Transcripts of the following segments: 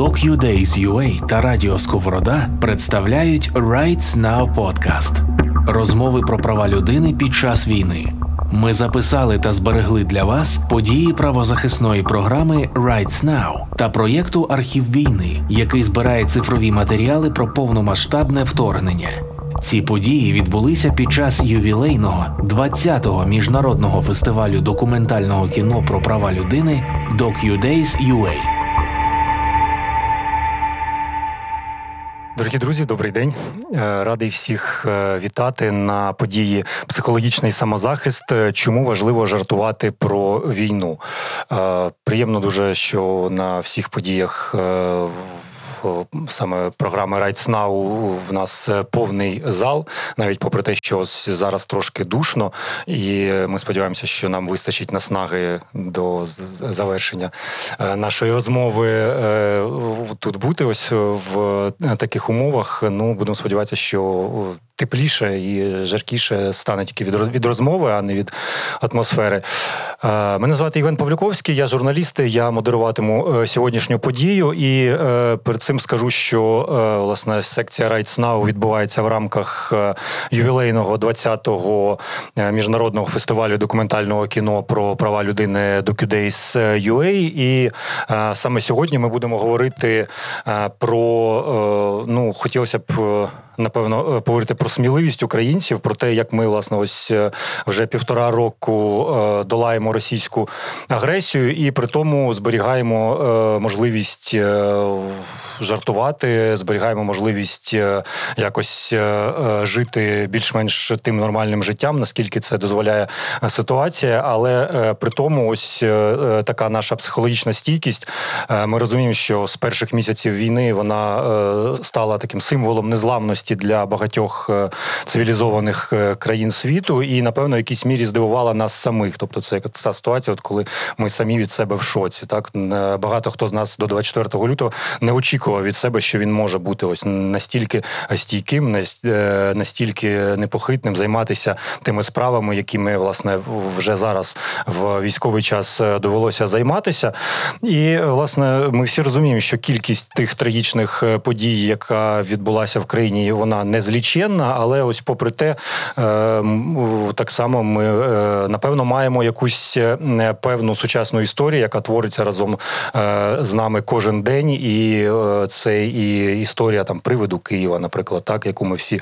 DocuDays.ua та Радіо Сковорода представляють Rights Now Podcast – розмови про права людини під час війни. Ми записали та зберегли для вас події правозахисної програми Rights Now та проєкту Архів війни, який збирає цифрові матеріали про повномасштабне вторгнення. Ці події відбулися під час ювілейного 20-го міжнародного фестивалю документального кіно про права людини DocuDays Дорогі друзі, добрий день. Е, радий всіх е, вітати на події психологічний самозахист. Е, чому важливо жартувати про війну? Приємно дуже, що на всіх подіях саме програми Rights Now в нас е, повний зал, навіть попри те, що ось зараз трошки душно, і ми сподіваємося, що нам вистачить наснаги до завершення е, нашої розмови е, тут бути. Ось в таких умовах. Ну будемо сподіватися, що тепліше і жаркіше стане тільки від від розмови, а не від атмосфери. Е, мене звати Іван Павлюковський, я журналіст, я модеруватиму е, сьогоднішню подію. І е, перед цим скажу, що власне секція Rights Now відбувається в рамках ювілейного 20-го міжнародного фестивалю документального кіно про права людини DocuDays UA. І саме сьогодні ми будемо говорити про ну хотілося б напевно е, поговорити про сміливість українців, про те, як ми власне ось е, вже півтора року е, долаємо російську агресію, і при тому зберігаємо можливість жартувати, зберігаємо можливість якось жити більш-менш тим нормальним життям, наскільки це дозволяє ситуація. Але при тому, ось така наша психологічна стійкість. Ми розуміємо, що з перших місяців війни вона стала таким символом незламності цінності для багатьох е, цивілізованих е, країн світу, і напевно в якійсь мірі здивувала нас самих. Тобто, це та ситуація, от коли ми самі від себе в шоці. Так е, багато хто з нас до 24 лютого не очікував від себе, що він може бути ось настільки стійким, настільки непохитним, займатися тими справами, якими власне вже зараз в військовий час довелося займатися. І власне ми всі розуміємо, що кількість тих трагічних подій, яка відбулася в країні, вона незліченна, але ось, попри те, е, так само ми е, напевно маємо якусь е, певну сучасну історію, яка твориться разом з нами кожен день, і це і історія там приводу Києва, наприклад, так яку ми всі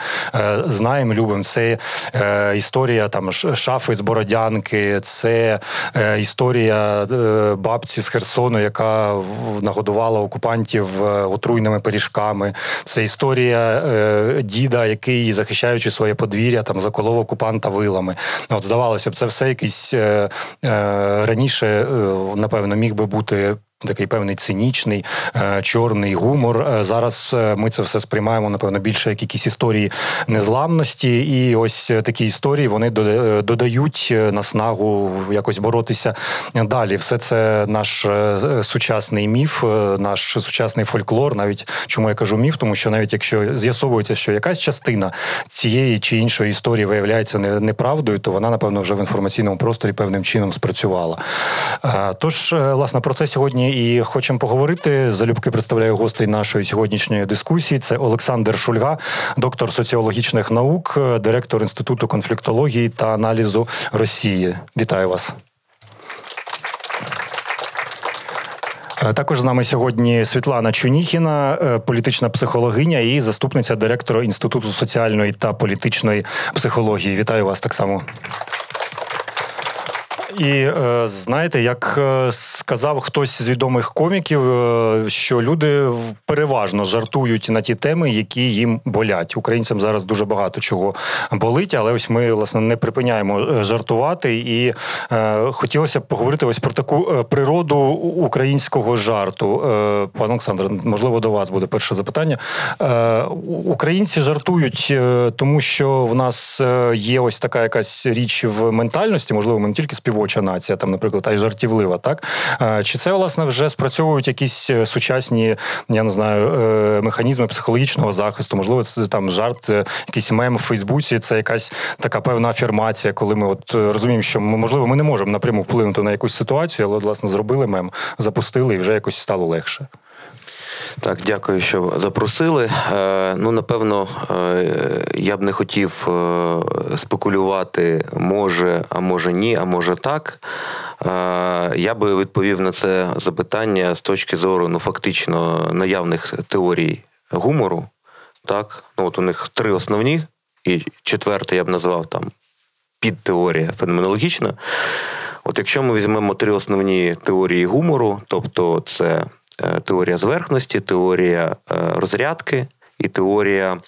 знаємо, любимо. Це історія там шафи з Бородянки, це історія бабці з Херсону, яка нагодувала окупантів отруйними пиріжками. Це історія діда, який захищаючи своє подвір'я, там заколов окупанта вилами. От здавалося б, це все якийсь е, е, раніше, е, напевно, міг би бути Такий певний цинічний, е, чорний гумор. Е, зараз е, ми це все сприймаємо, напевно, більше як якісь історії незламності, і ось такі історії вони додають наснагу якось боротися далі. Все це наш сучасний міф, наш сучасний фольклор. Навіть чому я кажу міф, тому що навіть якщо з'ясовується, що якась частина цієї чи іншої історії виявляється неправдою, то вона, напевно, вже в інформаційному просторі певним чином спрацювала. Тож, власне, про це сьогодні і хочемо поговорити. Залюбки представляю гостей нашої сьогоднішньої дискусії. Це Олександр Шульга, доктор соціологічних наук, директор інституту конфліктології та аналізу Росії. Вітаю вас. Е, також з нами сьогодні Світлана Чуніхіна, е, політична психологиня і заступниця директора інституту соціальної та політичної психології. Вітаю вас так само. І е, знаєте, як е, сказав хтось з відомих коміків, е, що люди переважно жартують на ті теми, які їм болять. Українцям зараз дуже багато чого болить, але ось ми власне не припиняємо жартувати. І хотілося б поговорити ось про таку природу українського жарту. Пан Олександр, можливо, до вас буде перше запитання. Українці жартують, тому що в нас є ось така якась річ в ментальності, можливо, ми не тільки співочі, співоча нація, там, наприклад, а й жартівлива, так чи це власне вже спрацьовують якісь е, сучасні, я не знаю, е, механізми психологічного захисту? Можливо, це там жарт, е, якийсь мем в Фейсбуці, це якась така певна афірмація, коли ми от розуміємо, що ми можливо ми не можемо напряму вплинути на якусь ситуацію, але власне зробили мем, запустили і вже якось стало легше. Так, дякую, що запросили. Е, Ну, напевно, е, я б не хотів е, спекулювати, може, а може ні, а може так. Я би відповів на це запитання з точки зору ну, фактично наявних теорій гумору. Так, ну от у них три основні, і четверте я б назвав там підтеорія феноменологічна. От якщо ми візьмемо три основні теорії гумору, тобто це теорія зверхності, теорія е, розрядки і теорія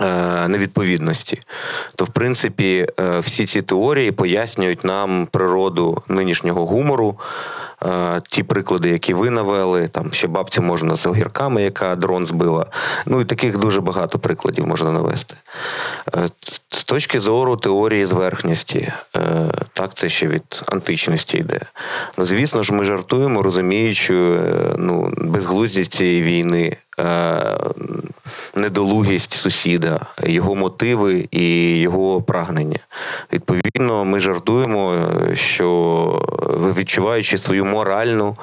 е, невідповідності, то в принципі е, всі ці теорії пояснюють нам природу нинішнього гумору. Е, Ті приклади, які ви навели, там ще бабці можна з огірками, яка дрон збила. Ну і таких дуже багато прикладів можна навести. Е, З точки зору теорії зверхності, е, так це ще від античності йде. Ну, звісно ж, ми жартуємо, розуміючи ну, безглуздість цієї війни, недолугість сусіда, його мотиви і його прагнення. Відповідно, ми жартуємо, е, що відчуваючи свою моральну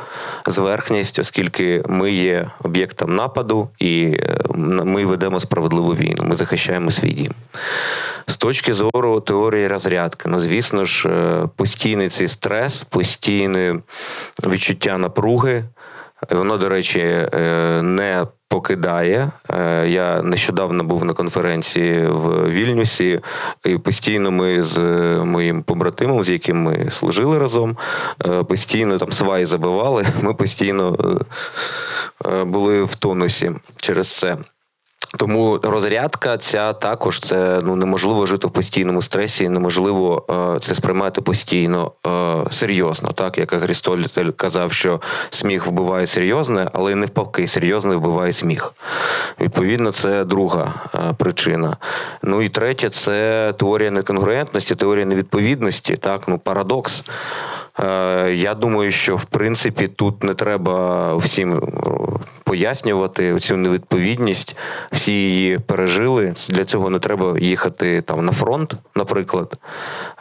зверхність, оскільки ми є об'єктом нападу і е, ми ведемо справедливу війну, ми захищаємо свій дім. З точки зору теорії розрядки, ну звісно ж, е, постійний цей стрес, постійне відчуття напруги. Воно, до речі, е, не покидає. Е, Я нещодавно був на конференції в Вільнюсі, і постійно ми з моїм побратимом, з яким ми служили разом, е, постійно там сваї забивали. Ми постійно е, е, були в тонусі через це. Тому розрядка ця також це ну неможливо жити в постійному стресі, неможливо е, це сприймати постійно е, серйозно. Так як Агрістоль казав, що сміх вбиває серйозне, але навпаки, серйозне вбиває сміх. Відповідно, це друга е, причина. Ну і третє це теорія неконгруентності, теорія невідповідності, так, ну парадокс. Е, Я думаю, що в принципі тут не треба всім пояснювати цю невідповідність. Всі її пережили. Для цього не треба їхати там на фронт, наприклад.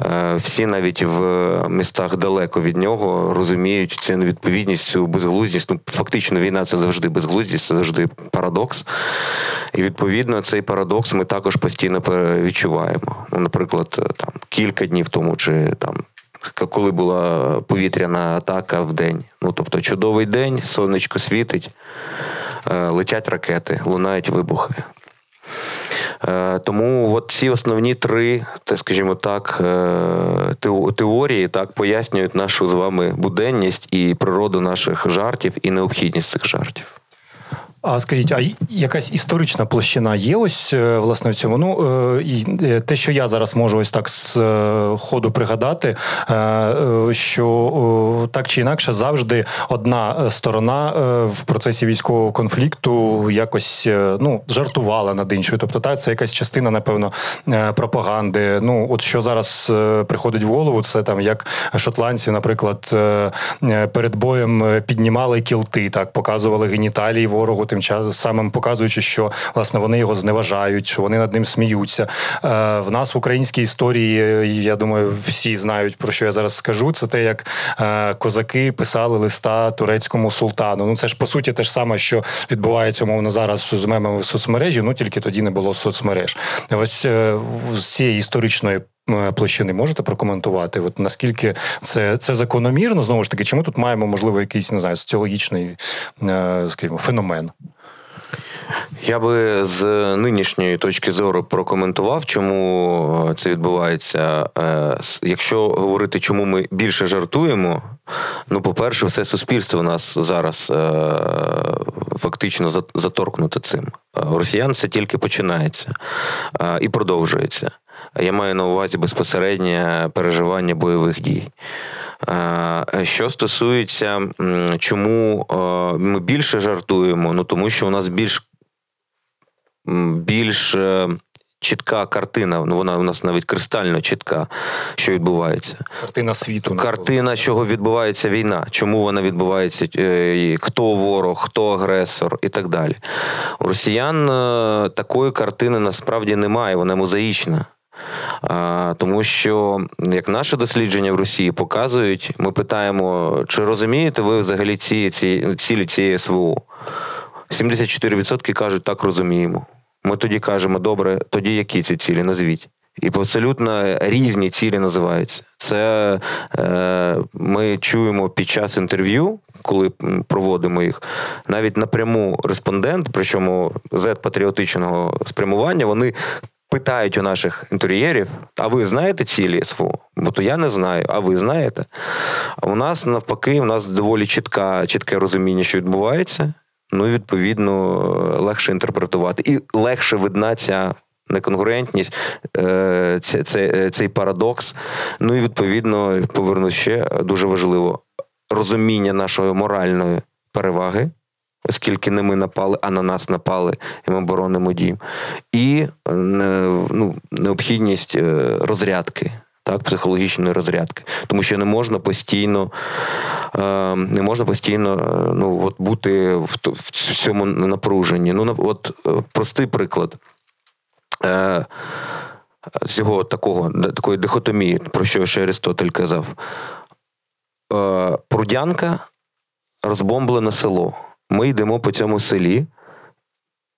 Е, Всі навіть в містах далеко від нього розуміють цю невідповідність, цю безглуздість. Ну, фактично, війна це завжди безглуздість, це завжди парадокс. І відповідно цей парадокс ми також постійно відчуваємо. Ну, наприклад, там кілька днів тому чи там коли була повітряна атака в день. Ну, тобто, чудовий день, сонечко світить, е, летять ракети, лунають вибухи. Е, Тому от ці основні три, скажімо так, е, теорії так пояснюють нашу з вами буденність і природу наших жартів і необхідність цих жартів. А скажіть, а якась історична площина є ось е, власне в цьому? Ну е, е, те, що я зараз можу ось так з ходу пригадати, що так чи інакше завжди одна сторона в процесі військового конфлікту якось ну жартувала над іншою. Тобто, так, це якась частина, напевно, пропаганди. Ну, от що зараз приходить в голову, це там як шотландці, наприклад, перед боєм піднімали кілти, так показували геніталії ворогу, тим самим показуючи, що власне вони його зневажають, що вони над ним сміються. Е, В нас в українській історії, е, я думаю, всі знають про що я зараз скажу. Це те, як е, козаки писали листа турецькому султану. Ну це ж по суті те ж саме, що відбувається умовно зараз з мемами в соцмережі. Ну тільки тоді не було соцмереж. Ось з цієї історичної. Е, Площини можете прокоментувати? От наскільки це, це закономірно знову ж таки? Чи ми тут маємо можливо якийсь не знаю соціологічний, е, скажімо, феномен? Я би з нинішньої точки зору прокоментував, чому е, це відбувається. Якщо говорити, чому ми більше жартуємо, ну, по-перше, все суспільство у нас зараз фактично за- заторкнуте цим. У росіян це тільки починається і продовжується. Я маю на увазі безпосереднє переживання бойових дій. Що стосується, чому ми більше жартуємо, ну тому що у нас більш більш е, чітка картина. Ну вона у нас навіть кристально чітка, що відбувається. Картина світу Картина, чого відбувається війна, чому вона відбувається, е, хто ворог, хто агресор і так далі. У росіян е, такої картини насправді немає, вона мозаїчна. Тому що, як наше дослідження в Росії показують, ми питаємо, чи розумієте ви взагалі ці, ці цілі цієї СВО? 74% кажуть, так розуміємо. Ми тоді кажемо, добре, тоді які ці цілі назвіть. І абсолютно різні цілі називаються. Це е, ми чуємо під час інтерв'ю, коли проводимо їх, навіть напряму респондент, причому з патріотичного спрямування, вони питають у наших інтер'єрів: а ви знаєте цілі СВО? Бо то я не знаю, а ви знаєте. А у нас навпаки, у нас доволі чітка, чітке розуміння, що відбувається. Ну і відповідно легше інтерпретувати. І легше видна ця неконкурентність, е, цей, цей парадокс. Ну і відповідно повернусь ще дуже важливо розуміння нашої моральної переваги оскільки не ми напали, а на нас напали, і ми боронимо дім. І е, ну, необхідність е, розрядки. Так, психологічної розрядки, тому що не можна постійно е, не можна постійно ну, от бути в в цьому напруженні. Ну, от простий приклад цього такого такої дихотомії, про що ще Аристотель казав. Прудянка розбомблене село. Ми йдемо по цьому селі,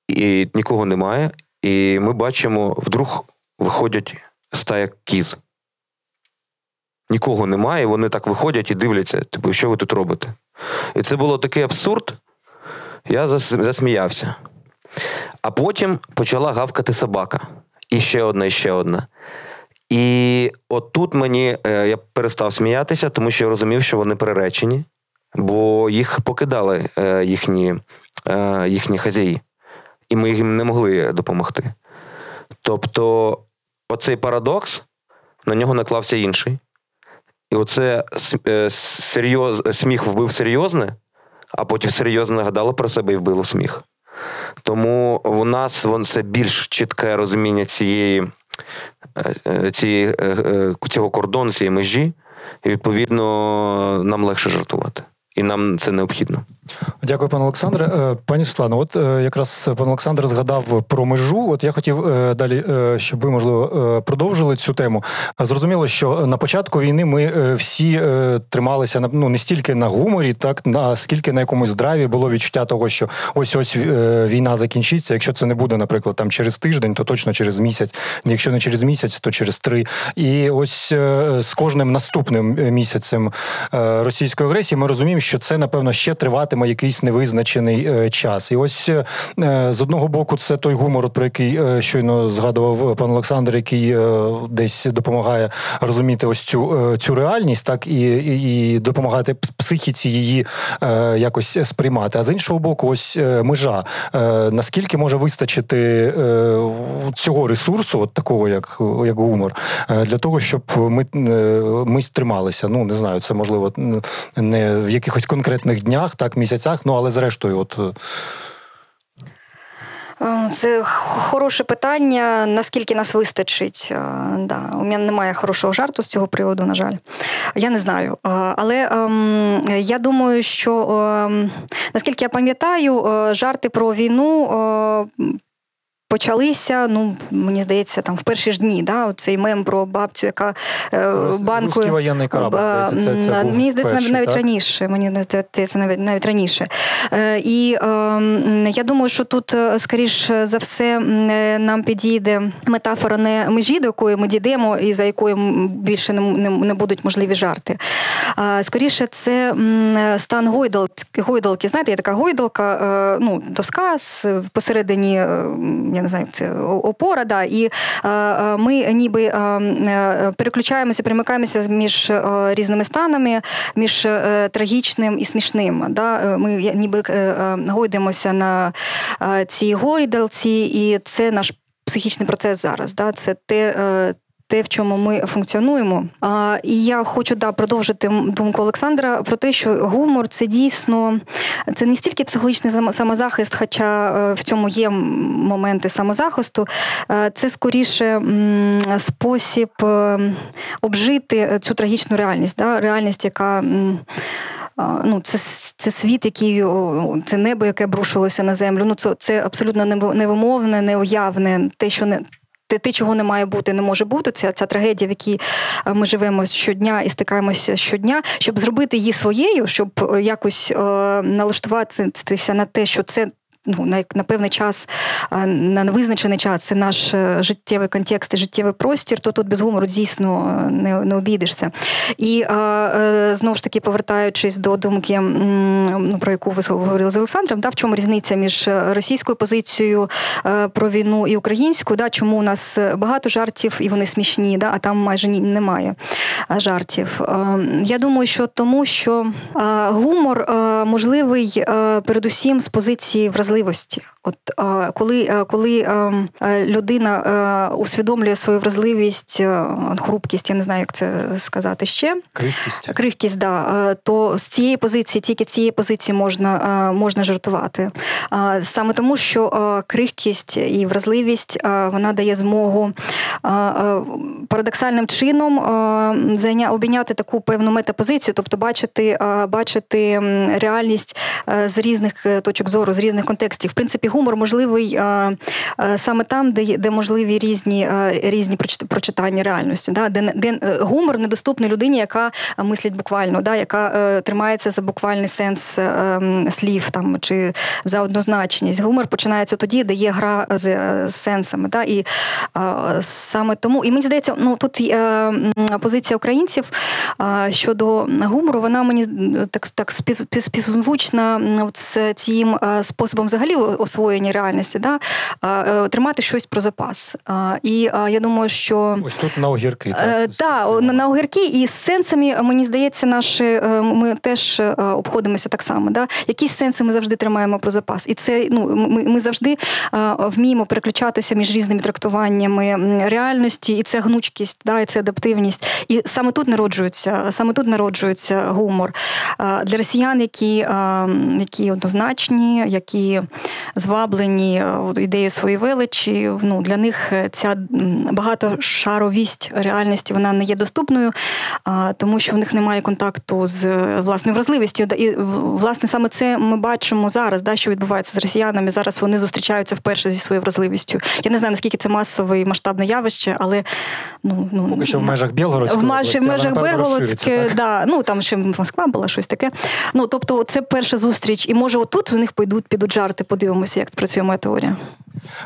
і нікого немає. І ми бачимо, вдруг виходять стая кіз. Нікого немає, вони так виходять і дивляться, типу, що ви тут робите? І це було такий абсурд, я засміявся. А потім почала гавкати собака. І ще одна, і ще одна. І от тут мені е, я перестав сміятися, тому що я розумів, що вони переречені бо їх покидали е, їхні е, їхні хазяї, і ми їм не могли допомогти. Тобто, оцей парадокс на нього наклався інший. І оце е, серйоз, сміх вбив серйозне, а потім серйозно нагадало про себе і вбило сміх. Тому у нас це більш чітке розуміння цієї, цієї, цього кордону, цієї межі, і відповідно нам легше жартувати і нам це необхідно. Дякую, пане Олександре. Е, пані Світлано, от е, якраз пан Олександр згадав про межу. От я хотів е, далі, щоб ви можливо продовжили цю тему. Зрозуміло, що на початку війни ми всі трималися на ну не стільки на гуморі, так а скільки на якомусь здраві було відчуття того, що ось ось війна закінчиться. Якщо це не буде, наприклад, там через тиждень, то точно через місяць. Якщо не через місяць, то через три. І ось з кожним наступним місяцем російської агресії ми розуміємо, що це напевно ще триватиме якийсь невизначений е, час. І ось е, з одного боку, це той гумор, про який е, щойно згадував пан Олександр, який десь допомагає розуміти ось цю цю реальність, так і, і, і допомагати психіці її якось сприймати. А з іншого боку, ось межа наскільки може вистачити цього ресурсу, от такого, як як гумор, для того, щоб ми ми трималися. Ну не знаю, це можливо не в якихось конкретних днях, так місяцях. Ну але зрештою, от. Е, е, це хороше питання. Наскільки нас вистачить? Е, да, У мене немає хорошого жарту з цього приводу, на жаль. Я не знаю. Але ем, я думаю, що ем, наскільки я пам'ятаю, жарти про війну почалися, ну мені здається, там в перші ж дні, да, оцей мем про бабцю, яка е, банкою воєнний корабль, здається, це, це мені здається, перший, навіть так? раніше. Мені здається, навіть навіть раніше. Е, І е, я думаю, що тут е, скоріш за все нам підійде метафора не межі, до якої ми дійдемо, і за якою більше не, не, не будуть можливі жарти. Скоріше, це стан гойдалки. Гойдалки, знаєте, є така гойдалка, е, ну, доска посередині я не знаю, це опора, да, і е, е, ми ніби е, переключаємося, перемикаємося між різними станами, між трагічним і смішним. Да. Ми ніби гойдемося на цій гойдалці, і це наш психічний процес зараз. Да. Це те те, в чому ми функціонуємо. А, І я хочу да продовжити думку Олександра про те, що гумор це дійсно це не стільки психологічний самозахист, хоча е, в цьому є моменти самозахисту, е, це скоріше спосіб е, обжити цю трагічну реальність, да? реальність, яка. Ну, Це це світ, який це небо, яке обрушилося на землю. Ну, Це це абсолютно невимовне, неуявне, те, що не те, те, чого не має бути, не може бути. Це ця трагедія, в якій е, ми живемо щодня і стикаємося щодня, щоб зробити її своєю, щоб е, якось е, налаштуватися на те, що це ну, на, на певний час, на невизначений час це наш життєвий контекст і життєвий простір, то тут без гумору дійсно не не обійдешся. І знову ж таки, повертаючись до думки, ну, про яку ви говорили з Олександром, да, в чому різниця між російською позицією про війну і українською, да, чому у нас багато жартів і вони смішні, да, а там майже немає жартів. Я думаю, що тому, що гумор можливий передусім з позиції вразливості. От коли коли людина усвідомлює свою вразливість, хрупкість, я не знаю, як це сказати ще. Крихкість. Крихкість, да, то з цієї позиції, тільки цієї позиції можна можна жартувати. Саме тому, що крихкість і вразливість вона дає змогу парадоксальним чином обійняти таку певну метапозицію, тобто бачити, бачити реальність з різних е, точок зору, з різних контекстів. В принципі, гумор можливий е, е, саме там, де де можливі різні е, різні прочитання реальності. Да? Де де гумор недоступний людині, яка мислить буквально, да? яка тримається за буквальний сенс слів там чи за однозначність. Гумор починається тоді, де є гра з сенсами. Да? І саме тому, і мені здається, ну тут позиція українців щодо гумору, вона мені так так співзвучна з цим способом взагалі освоєння реальності, да, е, тримати щось про запас. І я думаю, що ось тут на огірки. Так, так на огірки, і з сенсами, мені здається, наші е, ми теж е, обходимося так само. Да? Якісь сенси ми завжди тримаємо про запас. І це ну, ми, ми завжди вміємо переключатися між різними трактуваннями реальності, і це гнучкість, да, і це адаптивність. І саме тут народжується, саме тут народжується гумор для росіян, які, які однозначні, які зваблені е, ідеєю своєї величі. Ну, Для них е, ця багатошаровість реальності вона не є доступною, тому що в них немає контакту з е, власною вразливістю. І власне саме це ми бачимо зараз, да, що відбувається з росіянами. Зараз вони зустрічаються вперше зі своєю вразливістю. Я не знаю наскільки це масове і масштабне явище, але ну ну поки що в межах Білгородської в межах, межах Белгородської, да, ну там ще Москва була щось таке. Ну тобто, це перша зустріч, і може отут у них підуть підуть жарти. Подивимося, як працює моя теорія.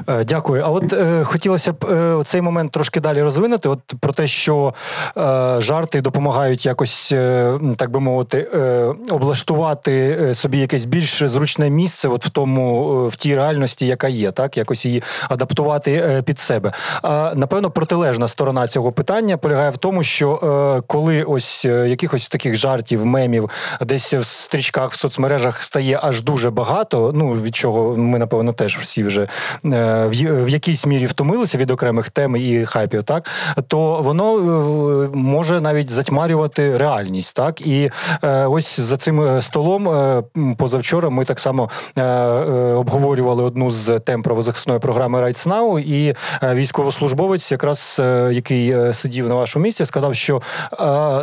Е, дякую. А от е, хотілося б е, цей момент трошки далі розвинути. От про те, що е, жарти допомагають якось, е, так би мовити, е, облаштувати собі якесь більш зручне місце, от в тому, в тій реальності, яка є, так якось її адаптувати під себе. А напевно, протилежна сторона цього питання полягає в тому, що коли ось якихось таких жартів, мемів, десь в стрічках в соцмережах стає аж дуже багато. Ну від чого ми напевно теж всі вже. Е, в якійсь мірі втомилися від окремих тем і хайпів, так то воно е, може навіть затьмарювати реальність, так і е, ось за цим столом позавчора ми так само обговорювали одну з тем правозахисної програми Rights Now, і військовослужбовець, якраз який сидів на вашому місці, сказав, що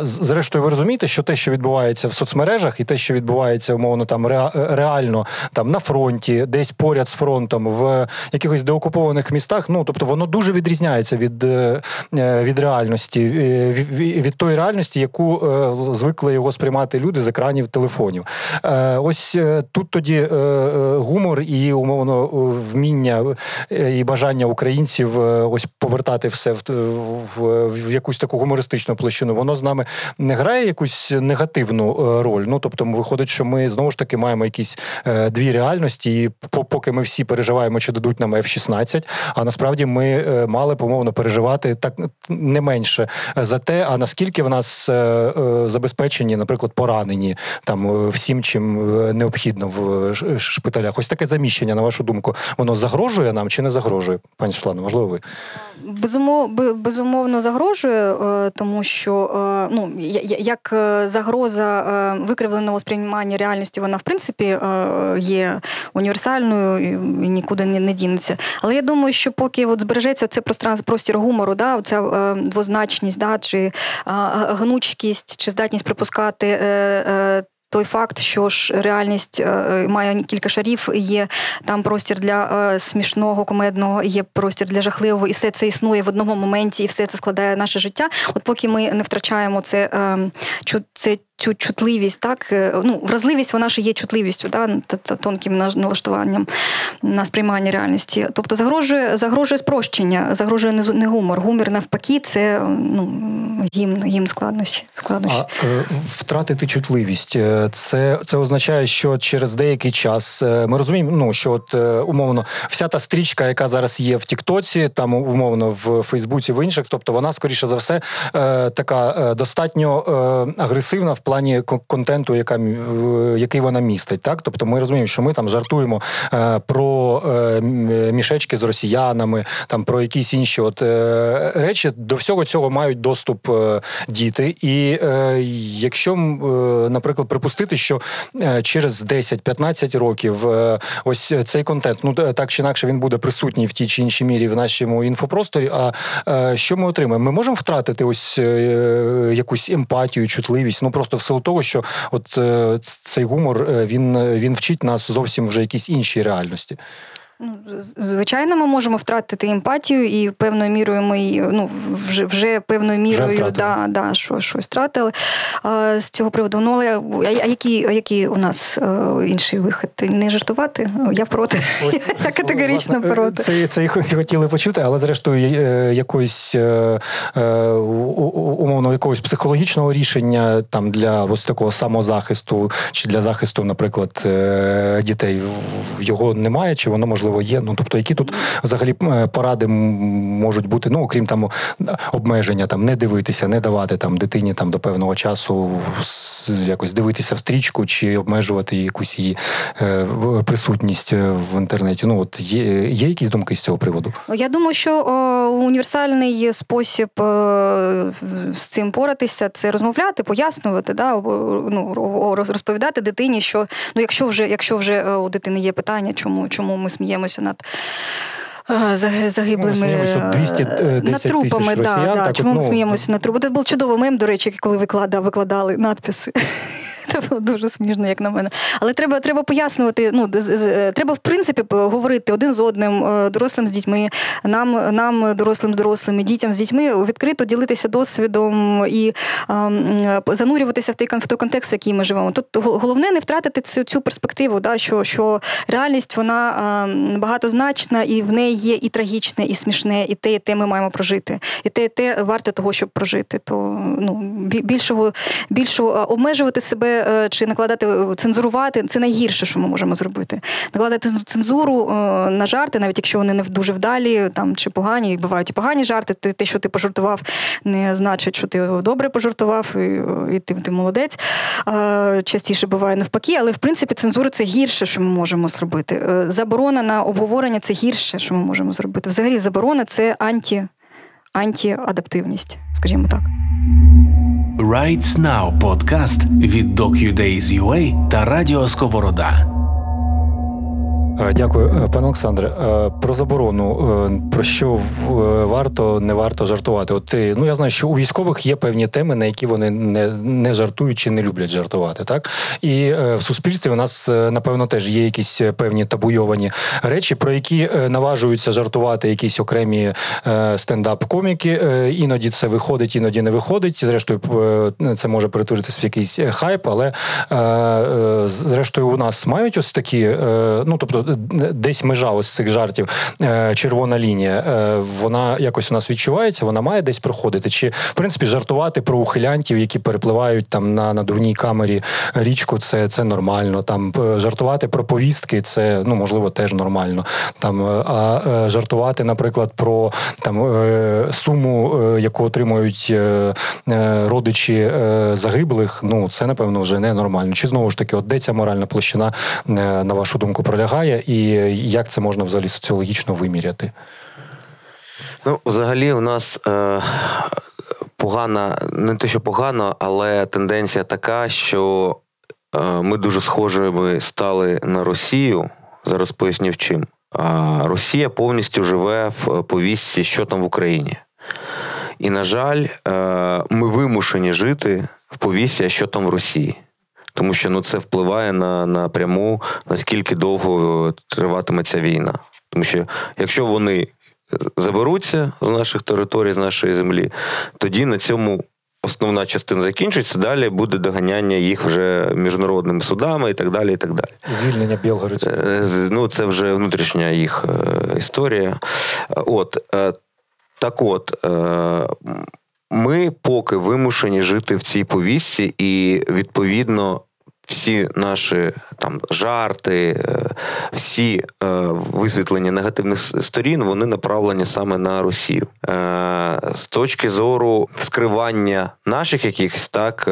зрештою ви розумієте, що те, що відбувається в соцмережах, і те, що відбувається умовно там реально там на фронті, десь поряд з фронтом, в якихось деокупованих містах. Ну тобто воно дуже відрізняється від е, е, від реальності, е, від тої реальності, яку звикли його сприймати люди з екранів телефонів. Ось тут тоді гумор і умовно вміння і бажання українців ось повертати все в, в, в якусь таку гумористичну площину. Воно з нами не грає якусь негативну роль. Ну тобто, виходить, що ми знову ж таки маємо якісь дві реальності, і поки ми всі переживаємо, чи дадуть нам F-16, А насправді ми е, мали помовно переживати так не менше за те, а наскільки в нас е, е, забезпечені, наприклад, поранені там всім, чим необхідно в шпиталях. Ось таке заміщення, на вашу думку, воно загрожує нам чи не загрожує, пані Світлано, можливо, ви. Безумовно, загрожує, тому що ну як загроза викривленого сприймання реальності, вона в принципі є універсальною і нікуди не дінеться. Але я думаю, що поки от збережеться це простір гумору, да, ця е, двозначність, да, чи е, гнучкість, чи здатність припускати. Е, той факт, що ж реальність має кілька шарів, є там простір для смішного, комедного, є простір для жахливого, і все це існує в одному моменті, і все це складає наше життя. От поки ми не втрачаємо це, е, це цю чутливість, так ну вразливість, вона ж є чутливістю, да, тонким налаштуванням на сприймання реальності. Тобто загрожує загрожує спрощення, загрожує не гумор. Гумор навпаки, це ну гімн, гімн складнощі. складнощі. А е, втратити чутливість. Е, це це означає, що через деякий час е, ми розуміємо, ну що от умовно вся та стрічка, яка зараз є в Тіктоці, там умовно в Фейсбуці, в інших, тобто вона скоріше за все така достатньо агресивна в плані контенту, яка який вона містить. Так, тобто ми розуміємо, що ми там жартуємо про мішечки з росіянами, там про якісь інші от речі. До всього цього мають доступ діти, і якщо наприклад, припустити, що через 10-15 років ось цей контент, ну так чи інакше він буде присутній в тій чи іншій мірі в нашому інфопросторі. А що ми отримаємо? Ми можемо втратити ось якусь емпатію, чутливість, ну просто в силу того, що от цей гумор він, він вчить нас зовсім вже якісь іншій реальності. Ну, звичайно, ми можемо втратити емпатію, і певною мірою ми ну, вже вже певною мірою вже да, да, що, щось втратили а, з цього приводу. Ну, але а, які а які у нас а, е, інший вихід? Не жартувати? Я проти. Ось, Я категорично власне, проти. Це це і хотіли почути, але зрештою е, якоїсь е, умовно якогось психологічного рішення там для ось такого самозахисту чи для захисту, наприклад, дітей його немає, чи воно можливо можливо, є. Ну тобто, які тут взагалі е, поради можуть бути, ну окрім там обмеження, там не дивитися, не давати там дитині там до певного часу якось дивитися в стрічку чи обмежувати якусь її е, присутність е, в інтернеті. Ну от є, є якісь думки з цього приводу? Я думаю, що о, універсальний спосіб о, з цим поратися це розмовляти, пояснювати, да, ну, розповідати дитині, що ну, якщо вже якщо вже у дитини є питання, чому чому ми сміємо сміємося над. Загиблими 210 над трупами, да, росіян, да. Так чому от, ми ну... сміємося над трупами? Це був чудовий мем, до речі, коли викладав, викладали надписи. Це було дуже смішно, як на мене. Але треба треба пояснювати. Ну треба в принципі говорити один з одним, е, дорослим з дітьми, нам, нам, дорослим з дорослими, дітям з дітьми, відкрито ділитися досвідом і а, занурюватися в той в той контекст, в який ми живемо. Тут головне не втратити цю цю перспективу, да, що що реальність вона а, багатозначна, і в неї є і трагічне, і смішне, і те, і те ми маємо прожити, і те, і те варте того, щоб прожити. То ну більшого більшого обмежувати себе. Е, чи накладати е, цензурувати це найгірше, що ми можемо зробити. Накладати цензуру е, на жарти, навіть якщо вони не дуже вдалі, там чи погані, бувають і погані жарти. Ти те, що ти пожартував, не значить, що ти добре пожартував, і, і ти, ти молодець. Частіше буває навпаки, але в принципі цензура це гірше, що ми можемо зробити. Заборона на обговорення це гірше, що ми можемо зробити. Взагалі, заборона це анті, антіадаптивність, скажімо так. Rights Now подкаст від DocuDays.ua та Радіо Сковорода. Е, дякую, е, пане Олександре. Е, про заборону про що варто не варто жартувати? От ну я знаю, що у військових є певні теми, на які вони не не жартують чи не люблять жартувати. Так і в суспільстві у нас напевно теж є якісь певні табуйовані речі, про які наважуються жартувати якісь окремі стендап-коміки. Іноді це виходить, іноді не виходить. Зрештою, це може перетворитися в якийсь хайп, але зрештою у нас мають ось такі, ну тобто десь межа ось цих жартів, е, червона лінія, е, вона якось у нас відчувається, вона має десь проходити. Чи в принципі жартувати про ухилянтів, які перепливають там на надувній камері річку, це це нормально. Там е, жартувати про повістки, це ну можливо теж нормально. Там а жартувати, наприклад, про там суму, яку отримують родичі загиблих, ну це напевно вже не нормально. Чи знову ж таки, от де ця моральна площина на вашу думку пролягає? І як це можна взагалі соціологічно виміряти? Ну, взагалі, у нас е, погана, не те, що погано, але тенденція така, що е, ми дуже схожими стали на Росію. Зараз поясню в чим. А Росія повністю живе в повістці, що там в Україні. І, на жаль, е, ми вимушені жити в повісті, що там в Росії тому що ну це впливає на напряму, наскільки довго триватиме ця війна. Тому що якщо вони заберуться з наших територій, з нашої землі, тоді на цьому основна частина закінчиться, далі буде доганяння їх вже міжнародними судами і так далі. і так далі. Звільнення Білгородського. Е, Ну, це вже внутрішня їх е, історія. От е, так от. Ми поки вимушені жити в цій повісті, і відповідно всі наші там жарти, е, всі е, висвітлення негативних сторін, вони направлені саме на Росію. Е, З точки зору скривання наших якихось так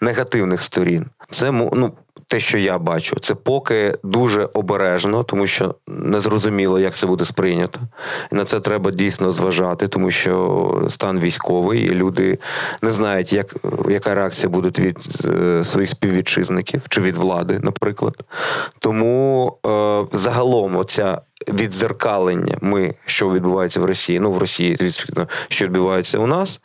негативних сторін, це ну. Те, що я бачу, це поки дуже обережно, тому що незрозуміло, як це буде сприйнято. І на це треба дійсно зважати, тому що стан військовий, і люди не знають, як, яка реакція буде від е, своїх співвітчизників чи від влади, наприклад. Тому е, загалом оця відзеркалення, ми, що відбувається в Росії, ну в Росії, звісно, що відбувається у нас.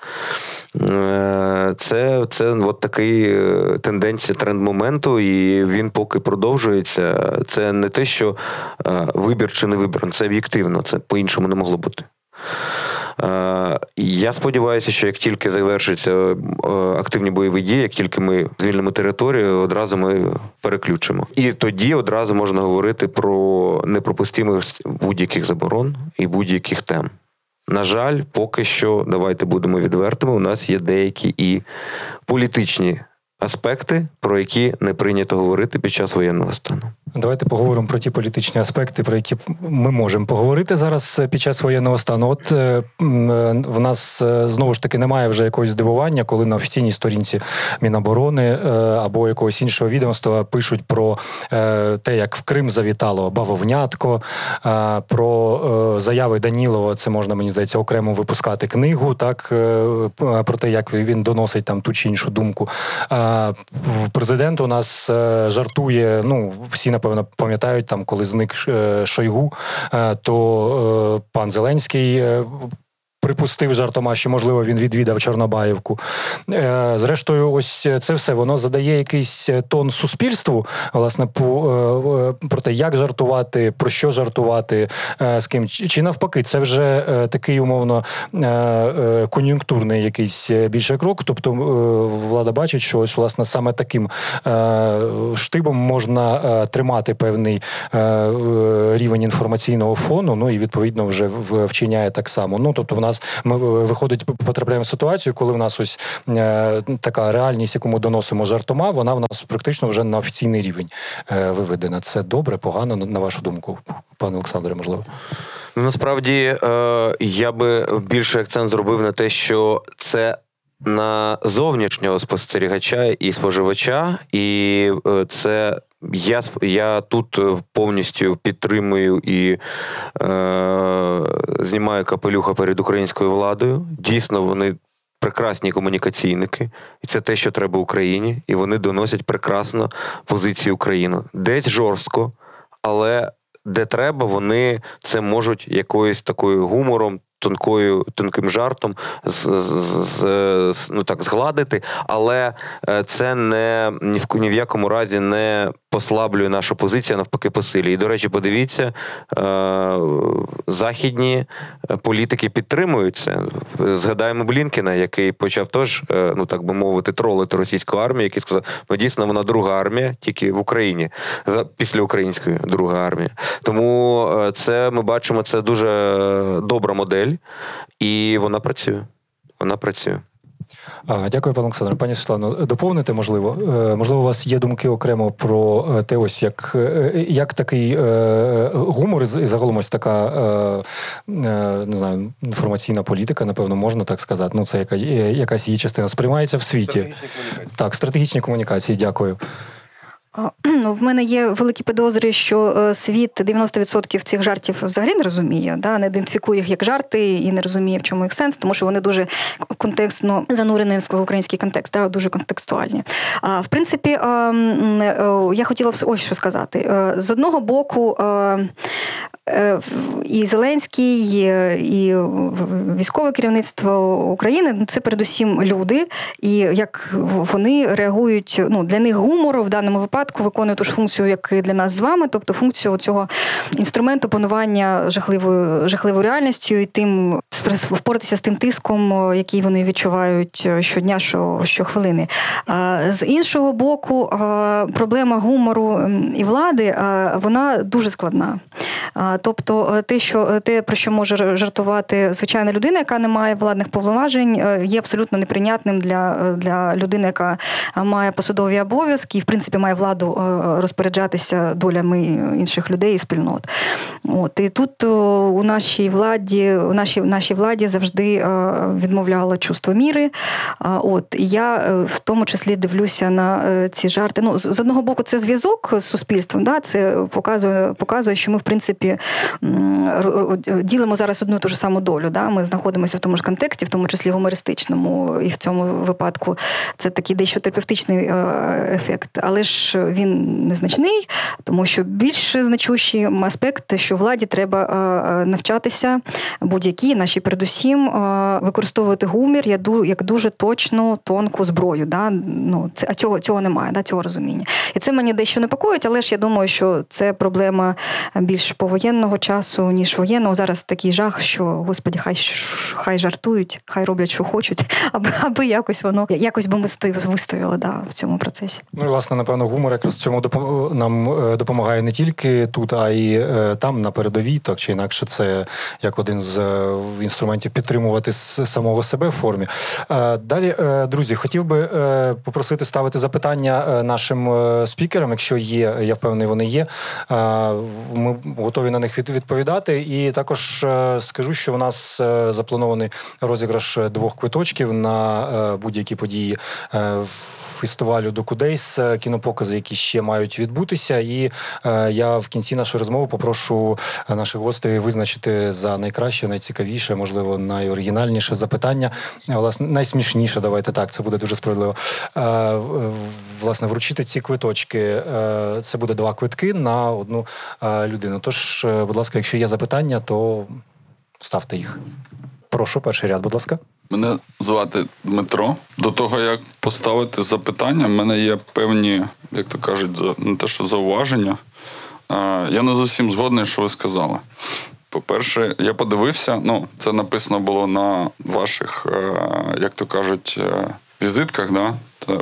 Е, Це, це от такий е, тенденція тренд моменту, і він поки продовжується. Це не те, що е, вибір чи не вибір, це об'єктивно, це по-іншому не могло бути. Е, Я сподіваюся, що як тільки завершаться е, активні бойові дії, як тільки ми звільнимо територію, одразу ми переключимо. І тоді одразу можна говорити про непропустимість будь-яких заборон і будь-яких тем. На жаль, поки що, давайте будемо відвертими. У нас є деякі і політичні аспекти, про які не прийнято говорити під час воєнного стану. Давайте поговоримо про ті політичні аспекти, про які ми можемо поговорити зараз е, під час воєнного стану. От е, е, в нас знову ж таки немає вже якогось здивування, коли на офіційній сторінці Міноборони або якогось іншого відомства пишуть про те, як в Крим завітало бавовнятко, про заяви Данілова. Це можна мені здається окремо випускати книгу, так про те, як він доносить там ту чи іншу думку. Президент у нас жартує. Ну всі напевно пам'ятають там, коли зник е, Шойгу, е, то е, пан Зеленський. Припустив жартома, що можливо він відвідав Чорнобаївку. Е, Зрештою, ось це все воно задає якийсь тон суспільству, власне, по е, е, про те, як жартувати, про що жартувати, з ким чи навпаки, це вже такий умовно кон'юнктурний якийсь більше крок. Тобто влада бачить, що ось власне саме таким штибом можна тримати певний рівень інформаційного фону. Ну і відповідно вже вчиняє так само. Ну тобто, в нас ми е, виходить, потрапляємо в ситуацію, коли в нас ось е, така реальність, яку ми доносимо жартома, вона в нас практично вже на офіційний рівень е, виведена. Це добре, погано на- вашу думку, пане Олександре, можливо. Ну, насправді е, я би більше акцент зробив на те, що це на зовнішнього спостерігача і споживача, і е, це. Я я тут е, повністю підтримую і е, знімаю капелюха перед українською владою. Дійсно, вони прекрасні комунікаційники, і це те, що треба Україні, і вони доносять прекрасно позицію України. Десь жорстко, але де треба, вони це можуть якоюсь такою гумором. Тонкою тонким жартом з, з, з, ну так згладити, але е, це не ні в ні в якому разі не послаблює нашу позицію, навпаки, посилює. І до речі, подивіться, е, західні е, політики підтримують це. Згадаємо Блінкіна, який почав теж, ну так би мовити, тролити російську армію, який сказав: ну дійсно вона друга армія, тільки в Україні, за після української друга армія. Тому це ми бачимо, це дуже добра модель, і вона працює. Вона працює. А, Дякую, пане Олександре. Пані Світлано, доповнити можливо. Е, Можливо, у вас є думки окремо про е, те, ось як, е, як такий е, гумор і з- загалом ось така не знаю, інформаційна політика, напевно, можна так сказати. Ну, це яка, якась її частина сприймається в світі. Так, стратегічні комунікації, дякую. Ну, в мене є великі підозри, що е, світ 90% цих жартів взагалі не розуміє, да, не ідентифікує їх як жарти і не розуміє, в чому їх сенс, тому що вони дуже контекстно занурені в український контекст, да, дуже контекстуальні. А в принципі, е, е, я хотіла б ось що сказати. З одного боку, І Зеленський, і- військове керівництво України ну, це передусім люди, і як вони реагують. Ну для них гумор в даному випадку виконує ту ж функцію, як і для нас з вами, тобто функцію цього інструменту панування жахливою жахливою реальністю і тим впоратися з тим тиском, який вони відчувають щодня, що щохвилини. З іншого боку, проблема гумору і влади вона дуже складна. Тобто, те, що те, про що може жартувати звичайна людина, яка не має владних повноважень, е, є абсолютно неприйнятним для, е, для людини, яка має посадові обов'язки і, в принципі, має владу е, розпоряджатися долями інших людей і спільнот. От і тут у нашій владі, у нашій, нашій владі завжди е, відмовляло чувство міри. От і я е, в тому числі дивлюся на е, ці жарти. Ну, з одного боку, це зв'язок з суспільством. Да? Це показує, показує, що ми, в принципі, ділимо зараз одну ту ж саму долю. Да? Ми знаходимося в тому ж контексті, в тому числі гумористичному, і в цьому випадку це такий дещо терапевтичний е, ефект. Але ж він незначний, тому що більш значущий аспект, що владі треба е, е, навчатися будь-якій нашій, передусім, е, використовувати гумір як ду- як дуже точну, тонку зброю. Да? Ну, це, а цього, цього немає, да? цього розуміння. І це мені дещо непокоїть, але ж я думаю, що це проблема більш повоєнного часу, ніж воєнного. Зараз такий жах, що господі, хай хай жартують, хай роблять, що хочуть, аби, аби якось воно якось би ми сто- вистояли да, в цьому процесі. Ну і власне, напевно, гумор якраз в цьому нам е, допомагає не тільки тут, а й е, там на передовій, так чи інакше, це як один з е, інструментів підтримувати самого себе в формі. Далі, друзі, хотів би попросити ставити запитання нашим спікерам, якщо є, я впевнений, вони є. Ми готові на них відповідати. І також скажу, що в нас запланований розіграш двох квиточків на будь-які події в фестивалю Докудейс, е, кінопокази, які ще мають відбутися. І е, я в кінці нашої розмови попрошу е, наших гостей визначити за найкраще, найцікавіше, можливо, найоригінальніше запитання. Власне, найсмішніше, давайте так, це буде дуже справедливо. Власне, вручити ці квиточки. Це буде два квитки на одну людину. Тож, будь ласка, якщо є запитання, то ставте їх. Прошу, перший ряд, будь ласка. Мене звати Дмитро. До того, як поставити запитання, в мене є певні, як то кажуть, не те, що зауваження. Я не зовсім згодний, що ви сказали. По-перше, я подивився, ну, це написано було на ваших, е, як то кажуть, е, візитках, да?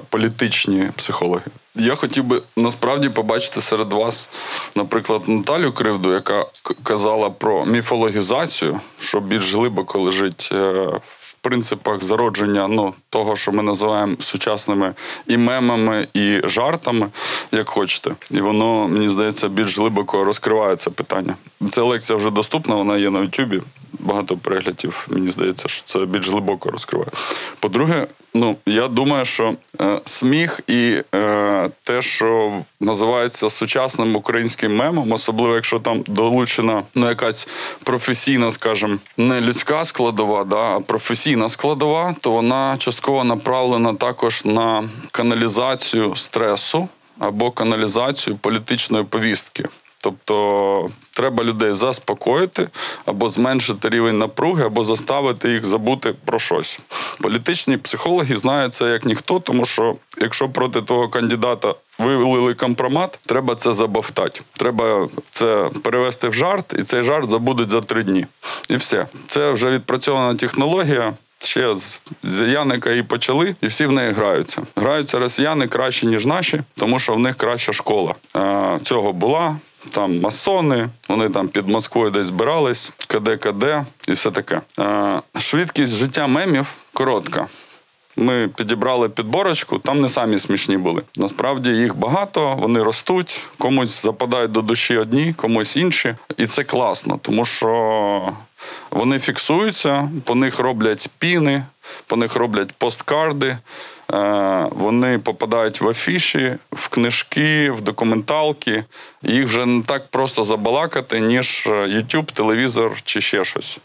політичні психологи. Я хотів би насправді побачити серед вас, наприклад, Наталю Кривду, яка казала про міфологізацію, що більш глибоко лежить е, в принципах зародження ну, того, що ми називаємо сучасними і мемами, і жартами, як хочете. І воно, мені здається, більш глибоко розкриває це питання. Ця лекція вже доступна, вона є на Ютубі. Багато переглядів. Мені здається, що це більш глибоко розкриває. По-друге, ну я думаю, що е, сміх і е, те, що називається сучасним українським мемом, особливо якщо там долучена ну якась професійна, скажімо, не людська складова, да, а професійна складова, то вона частково направлена також на каналізацію стресу або каналізацію політичної повістки. Тобто треба людей заспокоїти або зменшити рівень напруги, або заставити їх забути про щось. Політичні психологи знають це як ніхто, тому що якщо проти твого кандидата вивели компромат, треба це забовтати. Треба це перевести в жарт, і цей жарт забудуть за три дні. І все. Це вже відпрацьована технологія. Ще з, з Яника і почали, і всі в неї граються. Граються росіяни краще, ніж наші, тому що в них краща школа. Е, цього була. Там масони, вони там під Москвою десь збирались, КД-КД і все таке. Е, швидкість життя мемів коротка. Ми підібрали підборочку, там не самі смішні були. Насправді їх багато, вони ростуть, комусь западають до душі одні, комусь інші. І це класно, тому що вони фіксуються, по них роблять піни, по них роблять посткарди, е, вони попадають в афіші, в книжки, в документалки. Їх вже не так просто забалакати, ніж е, YouTube, телевізор чи ще щось.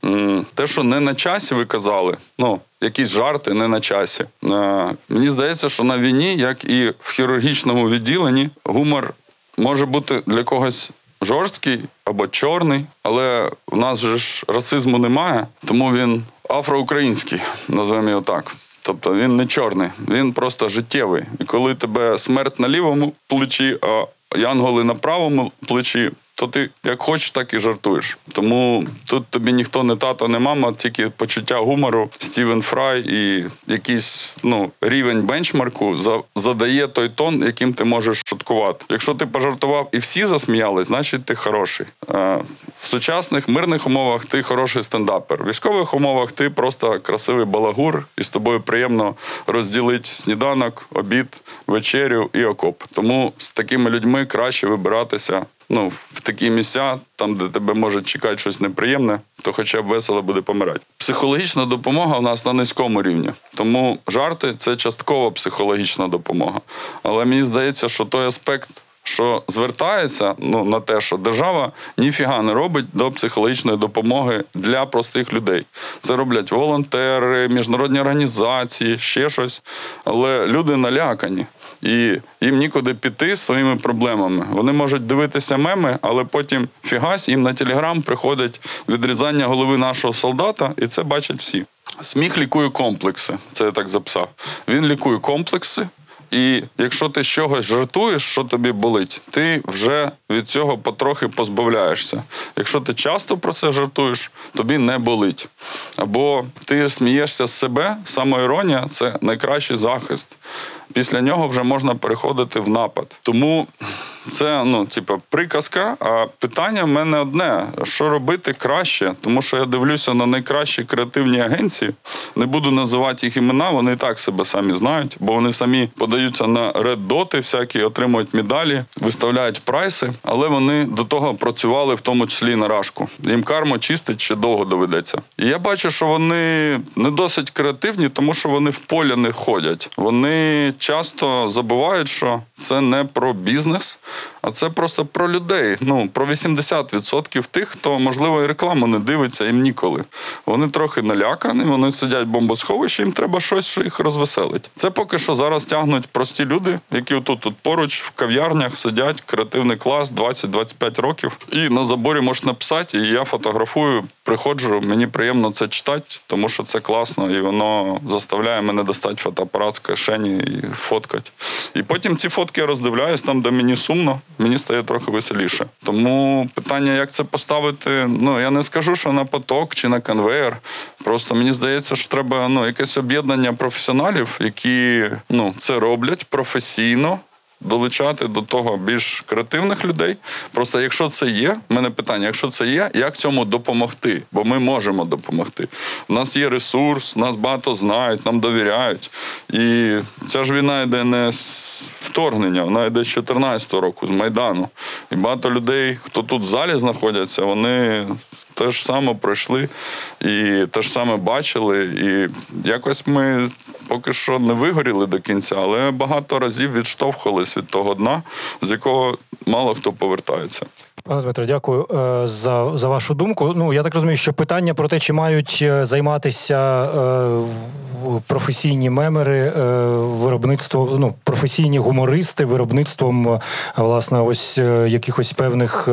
Те, що не на часі, ви казали, ну, якісь жарти не на часі. Е, Мені здається, що на війні, як і в хірургічному відділенні, гумор може бути для когось жорсткий або чорний, але в нас же ж расизму немає, тому він афроукраїнський, називаємо його так. Тобто він не чорний, він просто життєвий. І коли тебе смерть на лівому плечі, а янголи на правому плечі, то ти як хочеш, так і жартуєш. Тому тут тобі ніхто не тато, не мама, тільки почуття гумору, Стівен Фрай і якийсь ну, рівень бенчмарку за- задає той тон, яким ти можеш шуткувати. Якщо ти пожартував і всі засміялись, значить ти хороший. Е, В сучасних мирних умовах ти хороший стендапер. В військових умовах ти просто красивий балагур, і з тобою приємно розділити сніданок, обід, вечерю і окоп. Тому з такими людьми краще вибиратися ну, в такі місця, там, де тебе може чекати щось неприємне, то хоча б весело буде помирати. Психологічна допомога у нас на низькому рівні. Тому жарти це часткова психологічна допомога. Але мені здається, що той аспект. Що звертається ну, на те, що держава ніфіга не робить до психологічної допомоги для простих людей. Це роблять волонтери, міжнародні організації, ще щось. Але люди налякані і їм нікуди піти з своїми проблемами. Вони можуть дивитися меми, але потім фігась їм на телеграм приходить відрізання голови нашого солдата, і це бачать всі. Сміх лікує комплекси. Це я так записав. Він лікує комплекси. І якщо ти з чогось жартуєш, що тобі болить, ти вже від цього потрохи позбавляєшся. Якщо ти часто про це жартуєш, тобі не болить. Або ти смієшся з себе, самоіронія це найкращий захист. Після нього вже можна переходити в напад. Тому це ну, типу, приказка. А питання в мене одне: що робити краще? Тому що я дивлюся на найкращі креативні агенції. Не буду називати їх імена, вони і так себе самі знають, бо вони самі подаються на реддоти, всякі отримують медалі, виставляють прайси, але вони до того працювали в тому числі на рашку. Їм карму чистить ще довго доведеться. І я бачу, що вони не досить креативні, тому що вони в полі не ходять. Вони часто забувають, що це не про бізнес, а це просто про людей. Ну про 80% тих, хто можливо і рекламу не дивиться, їм ніколи. Вони трохи налякані, вони сидять в бомбосховищі, їм треба щось, що їх розвеселить. Це поки що зараз тягнуть прості люди, які тут тут поруч в кав'ярнях сидять, креативний клас, 20-25 років. І на заборі можеш написати, і я фотографую, приходжу. Мені приємно це читати, тому що це класно, і воно заставляє мене достати фотоапарат з кишені і фоткати. І потім ці фотки я роздивляюсь там, де мені сумно, мені стає трохи веселіше. Тому питання, як це поставити, ну я не скажу, що на поток чи на конвейер. Просто мені здається, що треба ну, якесь об'єднання професіоналів, які ну, це роблять професійно. Долучати до того більш креативних людей. Просто якщо це є, в мене питання: якщо це є, як цьому допомогти? Бо ми можемо допомогти. У нас є ресурс, нас багато знають, нам довіряють. І ця ж війна йде не з вторгнення, вона йде з 14 року, з Майдану. І багато людей, хто тут в залі знаходяться, вони те ж саме пройшли і те ж саме бачили. І якось ми поки що не вигоріли до кінця, але багато разів відштовхувались від того дна, з якого мало хто повертається. Пане Дмитро, дякую е, за, за вашу думку. Ну я так розумію, що питання про те, чи мають е, займатися е, професійні мемери, виробництво, ну професійні гумористи, виробництвом власне ось якихось певних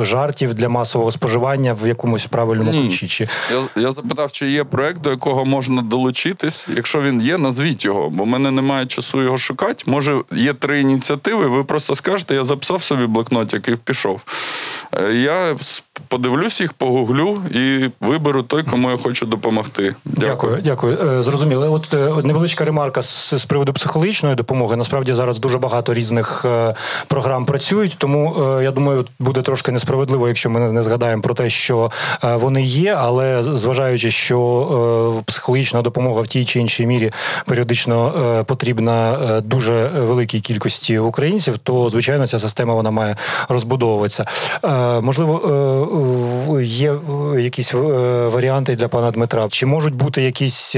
жартів для масового споживання в якомусь правильному ключі. Чи Я, я запитав, чи є проект, до якого можна долучитись. Якщо він є, назвіть його, бо в мене немає часу його шукати. Може, є три ініціативи. Ви просто скажете, я записав собі блокнотик і пішов. Е, Я подивлюсь їх, погуглю і виберу той, кому я хочу допомогти. Дякую, дякую. Е, Зрозуміло. От е, невеличка ремарка з, з приводу психологічної допомоги. Насправді зараз дуже багато різних програм працюють, тому я думаю, буде трошки несправедливо, якщо ми не- згадаємо про те, що вони є, але зважаючи, що психологічна допомога в тій чи іншій мірі періодично потрібна дуже великій кількості українців, то звичайно ця система вона має розбудовуватися. Е, Можливо, е, є е, якісь варіанти для пана Дмитра. Чи можуть бути якісь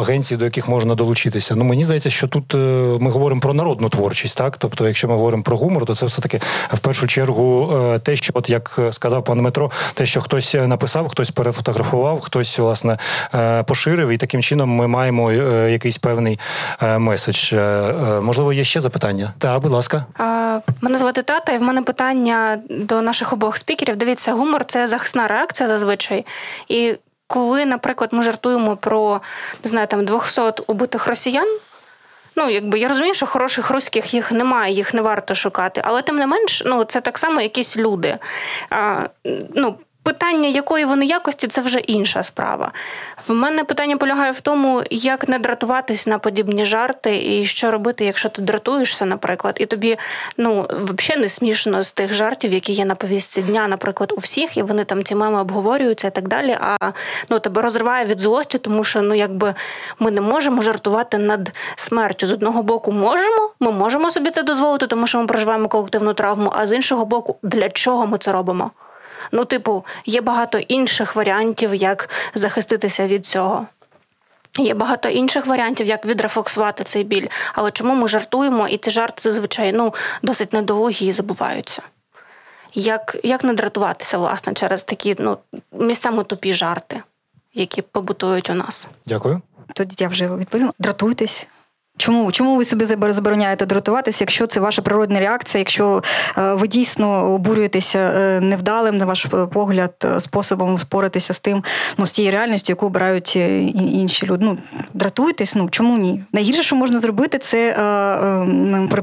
агенції, до яких можна долучитися? Ну мені здається, що тут ми говоримо про народну творчість, так тобто, якщо ми говоримо про гумор, то це все таки в першу чергу те, що от як сказав пан Дмитро, те, що хтось написав, хтось перефотографував, хтось власне поширив, і таким чином ми маємо якийсь певний меседж. Можливо, є ще запитання? Так, будь ласка. Мене звати Тата, і в мене питання до наших обох спікерів. Дивіться, гумор це захисна реакція зазвичай. І коли, наприклад, ми жартуємо про не знаю, там 200 убитих росіян. Ну, якби я розумію, що хороших руських їх немає, їх не варто шукати. Але тим не менш, ну це так само якісь люди. А, ну, Питання, якої вони якості, це вже інша справа. В мене питання полягає в тому, як не дратуватись на подібні жарти, і що робити, якщо ти дратуєшся, наприклад, і тобі ну взагалі не смішно з тих жартів, які є на повістці дня, наприклад, у всіх, і вони там ці меми обговорюються і так далі. А ну тебе розриває від злості, тому що ну якби ми не можемо жартувати над смертю. З одного боку, можемо, ми можемо собі це дозволити, тому що ми проживаємо колективну травму. А з іншого боку, для чого ми це робимо? Ну, типу, є багато інших варіантів, як захиститися від цього. Є багато інших варіантів, як відрефлексувати цей біль. Але чому ми жартуємо, і ці жарти зазвичай ну, досить недолугі і забуваються. Як як не дратуватися, власне, через такі ну, місцями тупі жарти, які побутують у нас? Дякую. Тоді я вже відповім. Дратуйтесь. Чому чому ви собі забороняєте дратуватися, якщо це ваша природна реакція, якщо е, ви дійсно обурюєтеся е, невдалим, на ваш погляд, е, способом споритися з тим, ну з тією реальністю, яку обирають інші люди? Ну дратуйтесь, ну чому ні? Найгірше, що можна зробити, це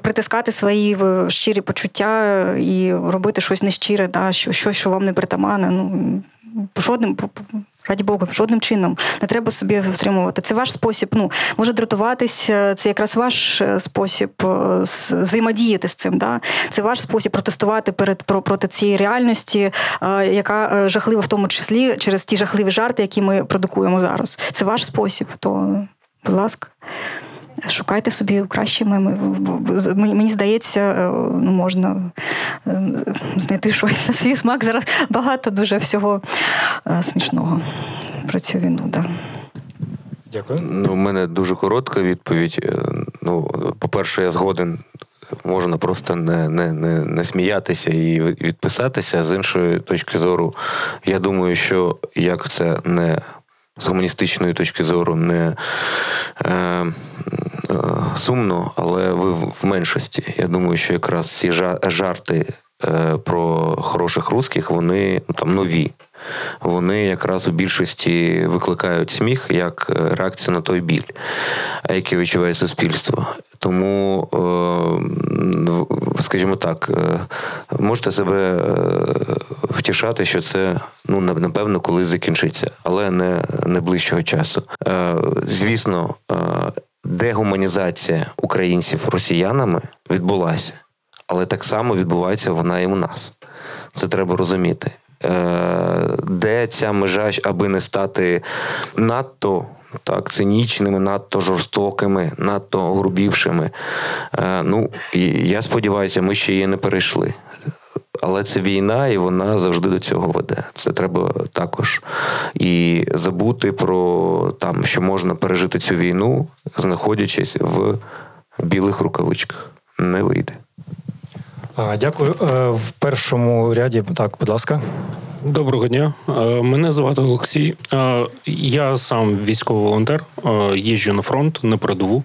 притискати свої щирі почуття і робити щось нещире, да, щось, що вам не притамане. Ну жодним раді Богу, жодним чином не треба собі втримувати. Це ваш спосіб. Ну може дратуватись, це якраз ваш е, спосіб е, взаємодіяти з цим. Да? Це ваш спосіб протестувати перед проти цієї реальності, е, яка жахлива в тому числі через ті жахливі жарти, які ми продукуємо зараз. Це ваш спосіб. То, будь ласка. Шукайте собі кращі меми. Мені здається, ну можна знайти щось на свій смак. Зараз багато дуже всього смішного про цю війну. Да. Дякую. Ну, У мене дуже коротка відповідь. Е, ну, По-перше, я згоден. Можна просто не не, не, не сміятися і відписатися. З іншої точки зору, я думаю, що як це не з гуманістичної точки зору не е, е, сумно, але ви в меншості. Я думаю, що якраз ці жарти е, про хороших русських, вони ну, там нові. Вони якраз у більшості викликають сміх як е, реакцію на той біль, який відчуває суспільство. Тому, е, скажімо так, е, можете себе втішати, що це ну напевно колись закінчиться, але не, не ближчого часу. Звісно, дегуманізація українців росіянами відбулася, але так само відбувається вона і у нас. Це треба розуміти. Де ця межа, аби не стати надто так, цинічними, надто жорстокими, надто грубівшими. Е, ну, я сподіваюся, ми ще її не перейшли. Але це війна, і вона завжди до цього веде. Це треба також і забути про там, що можна пережити цю війну, знаходячись в білих рукавичках. Не вийде. Дякую. Е, в першому ряді, так, будь ласка. Доброго дня, е, мене звати Олексій. Е, я сам військовий волонтер, їжджу на фронт на передову.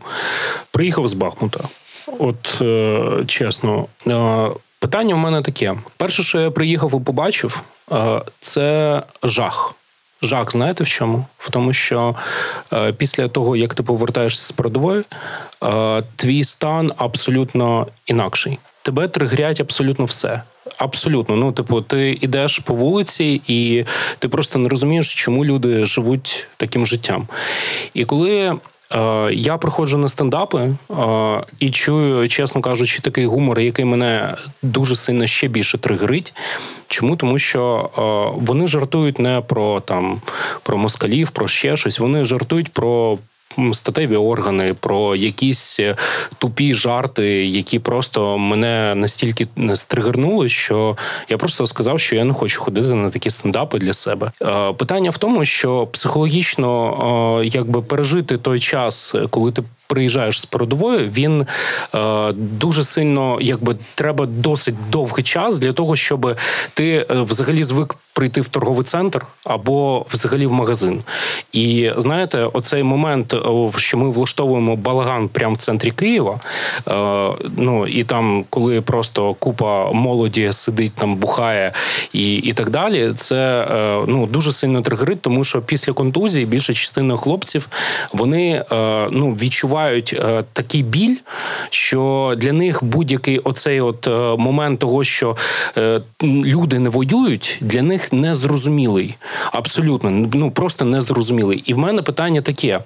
Приїхав з Бахмута. От чесно, питання в мене таке: перше, що я приїхав і побачив, це жах. Жах, знаєте в чому? В тому, що е, після того, як ти повертаєшся з передової, е, твій стан абсолютно інакший. Тебе тригрять абсолютно все. Абсолютно, ну типу, ти йдеш по вулиці, і ти просто не розумієш, чому люди живуть таким життям. І коли Е, я приходжу на стендапи е, і чую, чесно кажучи, такий гумор, який мене дуже сильно ще більше тригерить. Чому? Тому що е, вони жартують не про там про москалів, про ще щось. Вони жартують про статеві органи, про якісь е, тупі жарти, які просто мене настільки стригернули, що я просто сказав, що я не хочу ходити на такі стендапи для себе. Питання в тому, що психологічно якби пережити той час, коли ти приїжджаєш з передової, він е, дуже сильно якби треба досить довгий час для того, щоб ти е, взагалі звик прийти в торговий центр або взагалі в магазин. І знаєте, оцей момент, о, що ми влаштовуємо балаган прямо в центрі Києва. Е, ну і там, коли просто купа молоді сидить, там бухає і, і так далі, це е, ну дуже сильно тригерить, тому що після контузії більша частина хлопців вони е, ну відчувають е, такий біль, що для них будь-який оцей от е, момент того, що е, люди не воюють, для них незрозумілий. Абсолютно, ну просто незрозумілий. І в мене питання таке: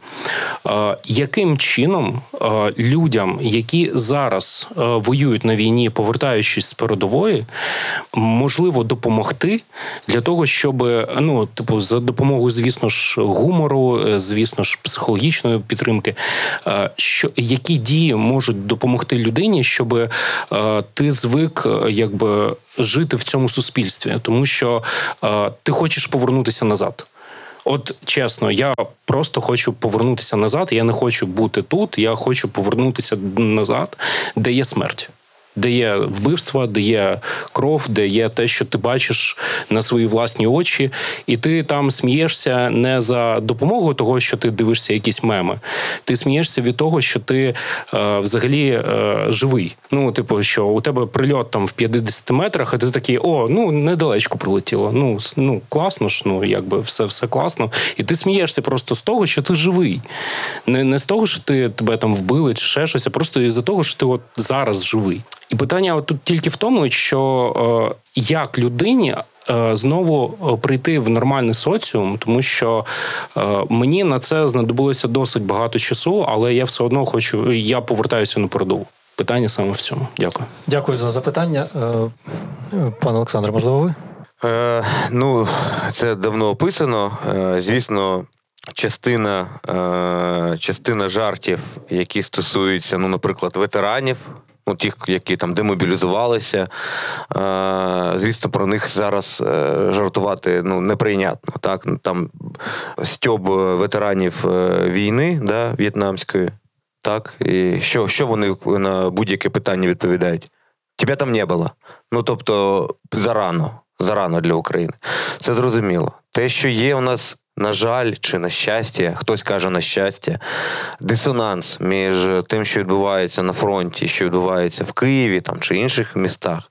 е, яким чином е, людям, які зараз е, воюють на війні, повертаючись з передової, можливо допомогти для того, щоб ну, типу, за допомогою, звісно ж, гумору, звісно ж, психологічної підтримки, що які дії можуть допомогти людині, щоб ти звик якби жити в цьому суспільстві, тому що е, ти хочеш повернутися назад. От чесно, я просто хочу повернутися назад. Я не хочу бути тут. Я хочу повернутися назад, де є смерть. Де є вбивства, де є кров, де є те, що ти бачиш на свої власні очі, і ти там смієшся не за допомогою того, що ти дивишся якісь меми. Ти смієшся від того, що ти е, взагалі е, живий. Ну, типу, що у тебе прильот там в 50 метрах, а ти такий, о, ну недалечко прилетіло. Ну, ну класно ж, ну якби все, все класно. І ти смієшся просто з того, що ти живий. Не, не з того, що ти тебе там вбили чи ще щось, а просто із-за того, що ти от зараз живий. І питання от тут тільки в тому, що е, як людині. е, Знову е, прийти в нормальний соціум, тому що е, мені на це знадобилося досить багато часу, але я все одно хочу. Я повертаюся на передову. Питання саме в цьому. Дякую. Дякую за запитання. Пане Олександре, можливо, ви? Е, ну, це давно описано. Е, звісно, частина, е, частина жартів, які стосуються, ну, наприклад, ветеранів. Ну, тих, які там демобілізувалися, е, звісно, про них зараз е, жартувати ну, неприйнятно. Так? Там стьоб ветеранів е, війни да, в'єтнамської. Так? І що, що вони на будь-яке питання відповідають? Тебе там не було. Ну тобто зарано, зарано для України. Це зрозуміло. Те, що є у нас, на жаль, чи на щастя, хтось каже на щастя, дисонанс між тим, що відбувається на фронті, що відбувається в Києві там, чи інших містах,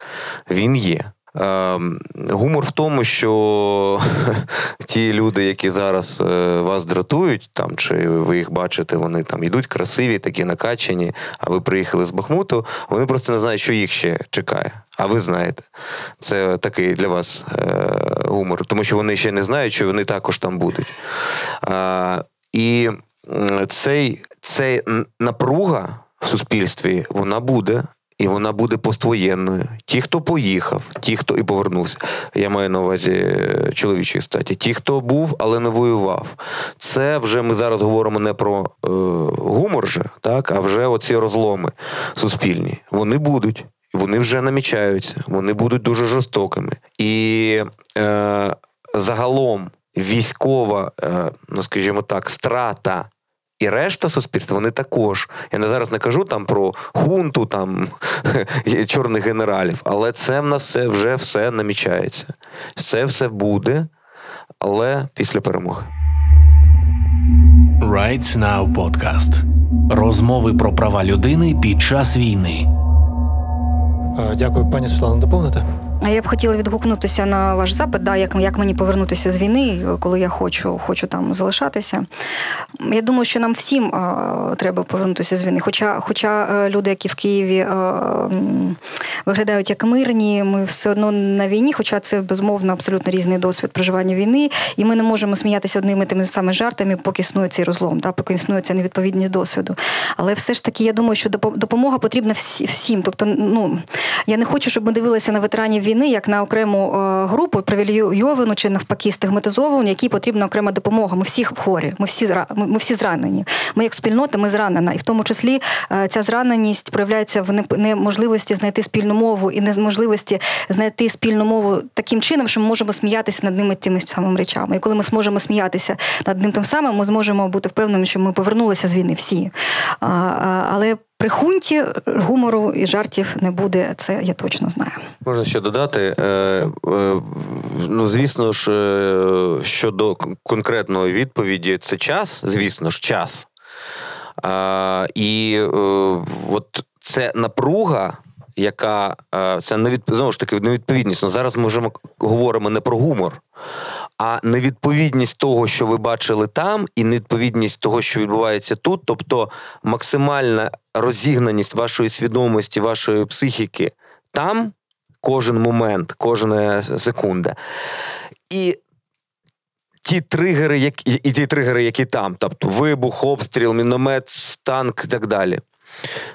він є. Ем, Гумор в тому, що ті люди, які зараз е, вас дратують, там чи ви їх бачите, вони там йдуть красиві, такі накачані, а ви приїхали з Бахмуту, вони просто не знають, що їх ще чекає. А ви знаєте, це такий для вас е, гумор, тому що вони ще не знають, що вони також там будуть. І цей, цей напруга в суспільстві вона буде. І вона буде поствоєнною. Ті, хто поїхав, ті, хто і повернувся. Я маю на увазі е, чоловічої статі. Ті, хто був, але не воював. Це вже ми зараз говоримо не про е, гумор, же, так, а вже оці розломи суспільні. Вони будуть. Вони вже намічаються, вони будуть дуже жорстокими. І е, загалом військова, е, ну скажімо так, страта і решта суспільства, вони також. Я не зараз не кажу там про хунту, там чорних генералів, але це в нас все, вже все намічається. Це все буде, але після перемоги. Rights Now Podcast. Розмови про права людини під час війни. Е, Дякую, пані Світлана, доповните. Я б хотіла відгукнутися на ваш запит, да, як, як мені повернутися з війни, коли я хочу, хочу там залишатися. Я думаю, що нам всім а, треба повернутися з війни. Хоча, хоча е, люди, які в Києві а, виглядають як мирні, ми все одно на війні, хоча це безумовно абсолютно різний досвід проживання війни, і ми не можемо сміятися одними тими самими жартами, поки існує цей розлом, да, поки існує ця невідповідність досвіду. Але все ж таки, я думаю, що допомога потрібна всім. Тобто, ну я не хочу, щоб ми дивилися на ветеранів війни як на окрему е, групу привілейовану чи навпаки стигматизовану, якій потрібна окрема допомога. Ми всі хворі, ми всі ми всі зранені. Ми як спільнота, ми зранена, і в тому числі ця зраненість проявляється в неможливості знайти спільну мову і неможливості знайти спільну мову таким чином, що ми можемо сміятися над ними тими самими речами. І коли ми зможемо сміятися над ним тим самим, ми зможемо бути впевненими, що ми повернулися з війни всі. Але при хунті гумору і жартів не буде, це я точно знаю. Можна ще додати. Е, е, ну, звісно ж, е, щодо конкретної відповіді, це час, звісно ж, час. І е, от це напруга. Яка е, це не від, знову ж таки невідповідність. Ну, Зараз ми вже говоримо не про гумор, а невідповідність того, що ви бачили там, і невідповідність того, що відбувається тут, тобто максимальна розігнаність вашої свідомості, вашої психіки там, кожен момент, кожна секунда. І ті тригери, які, і ті тригери, які там, тобто вибух, обстріл, міномет, танк і так далі.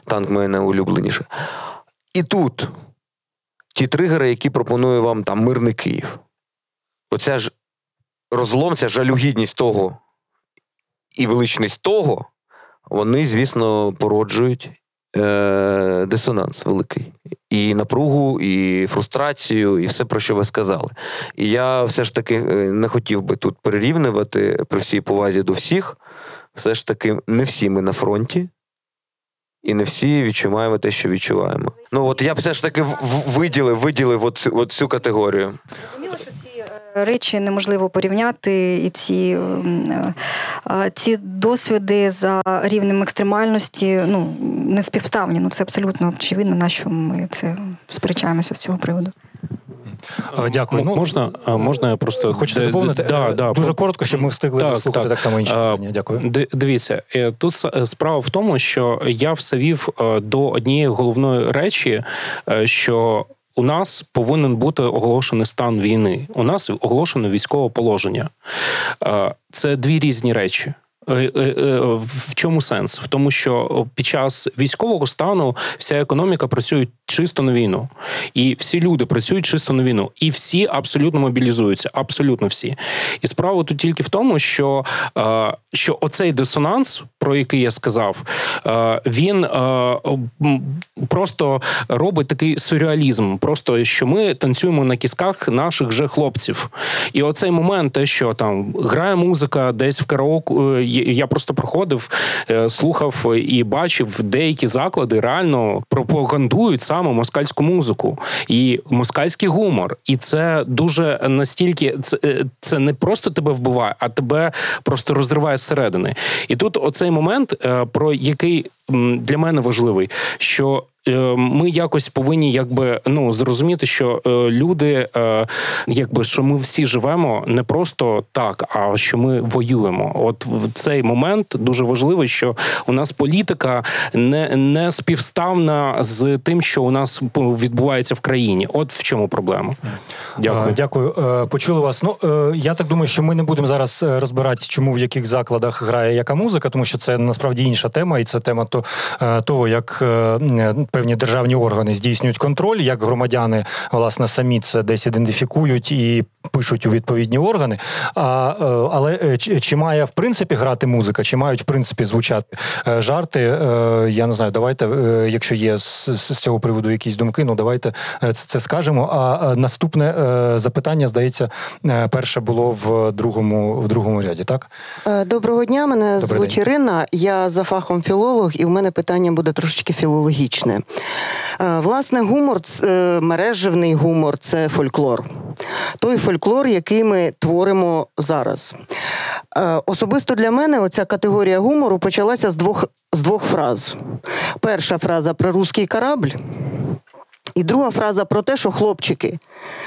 Танк моє найулюбленіше. І тут ті тригери, які пропонує вам там мирний Київ. Оця ж розлом, ця жалюгідність того і величність того, вони, звісно, породжують е, дисонанс великий. І напругу, і фрустрацію, і все, про що ви сказали. І я все ж таки е, не хотів би тут перерівнювати при всій повазі до всіх. Все ж таки, не всі ми на фронті. І не всі відчуваємо те, що відчуваємо. Ну от я б все ж таки виділив виділив оцю, оцю цю категорію. Зрозуміло, що ці е, речі неможливо порівняти, і ці е, е, ці досвіди за рівнем екстремальності ну не співставні. Ну це абсолютно очевидно, на що ми це сперечаємося з цього приводу. Е, дякую. Ну, можна, можна я просто хочете доповнити? Да, е, да, Дуже коротко, щоб ми встигли так, слухати так. так само інші питання. Дякую. Дивіться, е, тут справа в тому, що я все вів до однієї головної речі, що. У нас повинен бути оголошений стан війни. У нас оголошено військове положення. Це дві різні речі. В чому сенс? В тому, що під час військового стану вся економіка працює чисто на війну. І всі люди працюють чисто на війну. І всі абсолютно мобілізуються. Абсолютно всі. І справа тут тільки в тому, що е, що оцей дисонанс, про який я сказав, е, він е, просто робить такий сюрреалізм. Просто що ми танцюємо на кісках наших же хлопців. І оцей момент, те, що там грає музика десь в караоку, я просто проходив, слухав і бачив деякі заклади реально пропагандують саме москальську музику і москальський гумор. І це дуже настільки це, е, це не просто тебе вбиває, а тебе просто розриває зсередини. І тут оцей момент, е, про який для мене важливий, що Е, ми якось повинні якби ну зрозуміти, що е, люди, е, якби що ми всі живемо не просто так, а що ми воюємо. От в цей момент дуже важливо, що у нас політика не не співставна з тим, що у нас відбувається в країні. От в чому проблема. Дякую. Дякую. Почули вас. Ну я так думаю, що ми не будемо зараз розбирати, чому в яких закладах грає яка музика, тому що це насправді інша тема, і це тема то того, як певні державні органи здійснюють контроль, як громадяни власне самі це десь ідентифікують і пишуть у відповідні органи. А, е, Але е, чи, чи має в принципі грати музика, чи мають в принципі звучати е, жарти? Я не знаю, давайте, якщо є з, з цього приводу якісь думки, ну давайте це, це скажемо. А наступне запитання, здається, перше було в другому в другому ряді. Так, доброго дня. Мене Добрий звуть день. Ірина. Я за фахом філолог, і в мене питання буде трошечки філологічне. Власне, гумор, мережевний гумор це фольклор. Той фольклор, який ми творимо зараз. Е, особисто для мене оця категорія гумору почалася з двох з двох фраз. Перша фраза про русський корабль, і друга фраза про те, що хлопчики,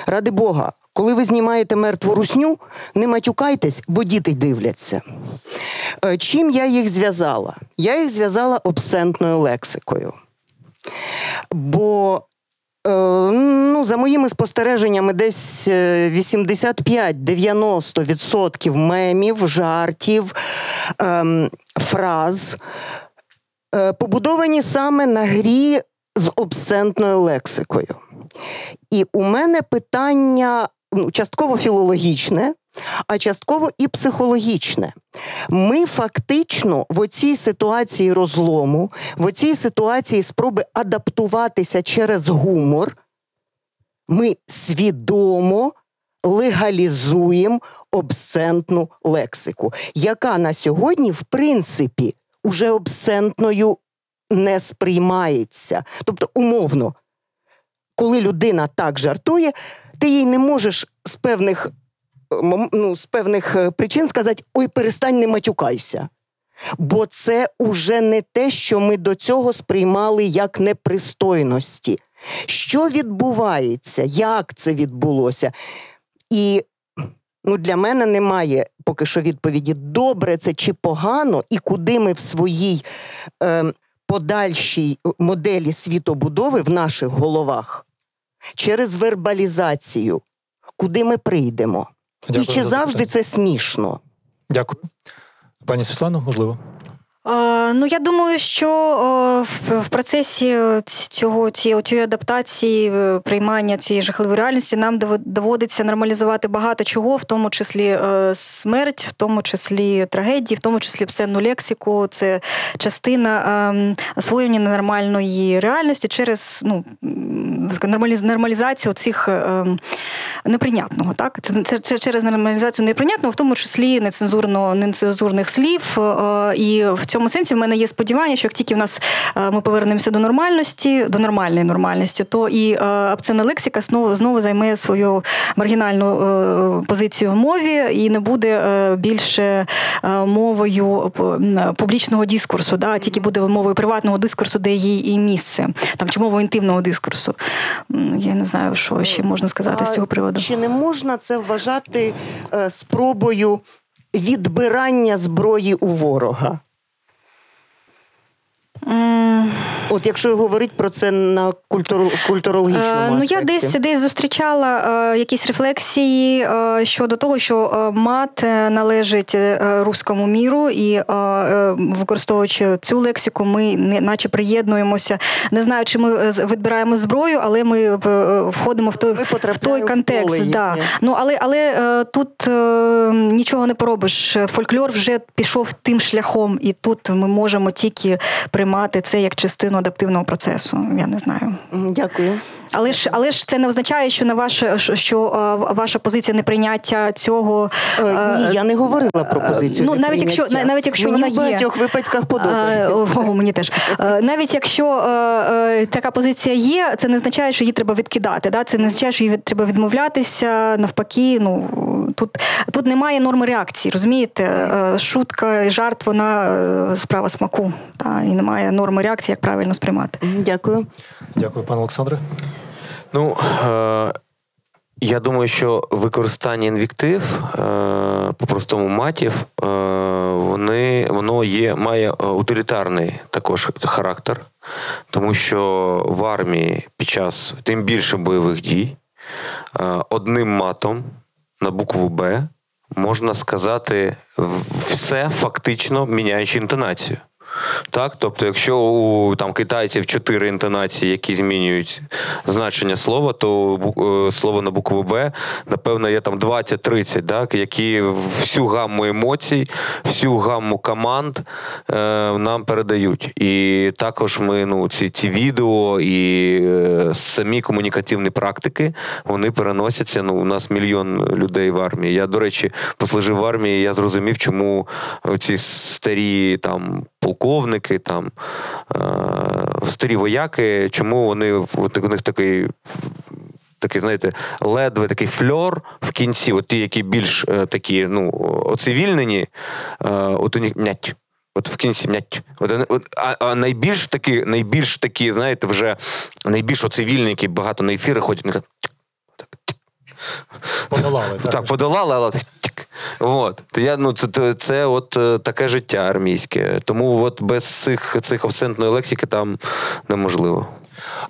ради Бога, коли ви знімаєте мертву русню, не матюкайтесь, бо діти дивляться. Е, чим я їх зв'язала? Я їх зв'язала обсцентною лексикою. Бо Е, ну, за моїми спостереженнями, десь 85-90% е, мемів, жартів, ем, фраз е, побудовані саме на грі з обсцентною лексикою. І у мене питання частково філологічне, а частково і психологічне. Ми фактично в оцій ситуації розлому, в оцій ситуації спроби адаптуватися через гумор, ми свідомо легалізуємо обсцентну лексику, яка на сьогодні, в принципі, уже обсцентною не сприймається. Тобто, умовно, коли людина так жартує, ти їй не можеш з певних, е, ну, з певних е, причин сказати: ой, перестань не матюкайся. Бо це уже не те, що ми до цього сприймали як непристойності. Що відбувається? Як це відбулося? І ну, для мене немає поки що відповіді, добре це чи погано, і куди ми в своїй е, подальшій моделі світобудови в наших головах через вербалізацію, куди ми прийдемо. Дякую і чи за завжди запитання. це смішно? Дякую. Пані Світлано, можливо. Ну, я думаю, що в, процесі цього цієї, цієї адаптації, е, приймання цієї жахливої реальності нам доводиться нормалізувати багато чого, в тому числі е, смерть, в тому числі трагедії, в тому числі псевну лексику. Це частина е, освоєння нормальної реальності через ну, нормалізацію цих е, неприйнятного. Так? Це, це, це через нормалізацію неприйнятного, в тому числі нецензурно, нецензурних слів. е, І в цьому сенсі в мене є сподівання, що як тільки в нас е, ми повернемося до нормальності, до нормальної нормальності, то і е, абценна лексика знову знову займе свою маргінальну е, позицію в мові і не буде більше мовою публічного дискурсу, да, тільки буде мовою приватного дискурсу, де їй і місце, там чи мовою інтимного дискурсу. Я не знаю, що ще можна сказати з цього приводу. Чи не можна це вважати спробою відбирання зброї у ворога? М, От якщо говорити про це на культур, культурологічному Е, Ну, я десь десь зустрічала е, якісь рефлексії е, щодо того, що е, мат належить е, руському міру, і використовуючи цю лексику, ми не наче приєднуємося. Не знаю, чи ми відбираємо зброю, але ми входимо в той, в той контекст. поле да. Ну але але е, тут е, нічого не поробиш. Фольклор вже пішов тим шляхом, і тут ми можемо тільки приймати це як частину адаптивного процесу. Я не знаю. Дякую. Але ж але ж це не означає, що на ваше що- е, ваша позиція неприйняття цього Е, е, Ні, я не говорила про позицію. ну, навіть якщо- навіть якщо Мені вона в є. багатьох випадках подобається. о, мені теж. Навіть якщо е, така позиція є, це не означає, що її треба відкидати. Да? Це не означає, що її треба відмовлятися. Навпаки, ну тут, тут немає норми реакції, розумієте? Шутка і жарт, вона справа смаку. Та, і немає норми реакції, як правильно сприймати. Дякую. Дякую, пане Олександре. Ну, е, я думаю, що використання інвіктив, е, по-простому матів, е, вони, воно є, має е, утилітарний також характер, тому що в армії під час тим більше бойових дій е, одним матом на букву Б можна сказати все фактично міняючи інтонацію. Так, тобто, якщо у там китайців чотири інтонації, які змінюють значення слова, то е, слово на букву Б, напевно, є там 20-30, так, які всю гамму емоцій, всю гамму команд е, нам передають. І також ми ну, ці, ці відео і е, самі комунікативні практики вони переносяться. Ну, у нас мільйон людей в армії. Я, до речі, послужив в армії, я зрозумів, чому ці старі там полковники, там е, старі вояки, чому вони у них такий. Такий, знаєте, ледве такий фльор в кінці, от ті, які більш е, такі, ну, оцивільнені, е, от у них м'ять. От в кінці м'ять. От, от, а, а найбільш такі, найбільш такі, знаєте, вже найбільш оцивільні, які багато на ефіри ходять, вони так, Подолали. так, подолали, але. От. Я, ну, це, це, от е, таке життя армійське. Тому от без цих, цих акцентної лексики там неможливо.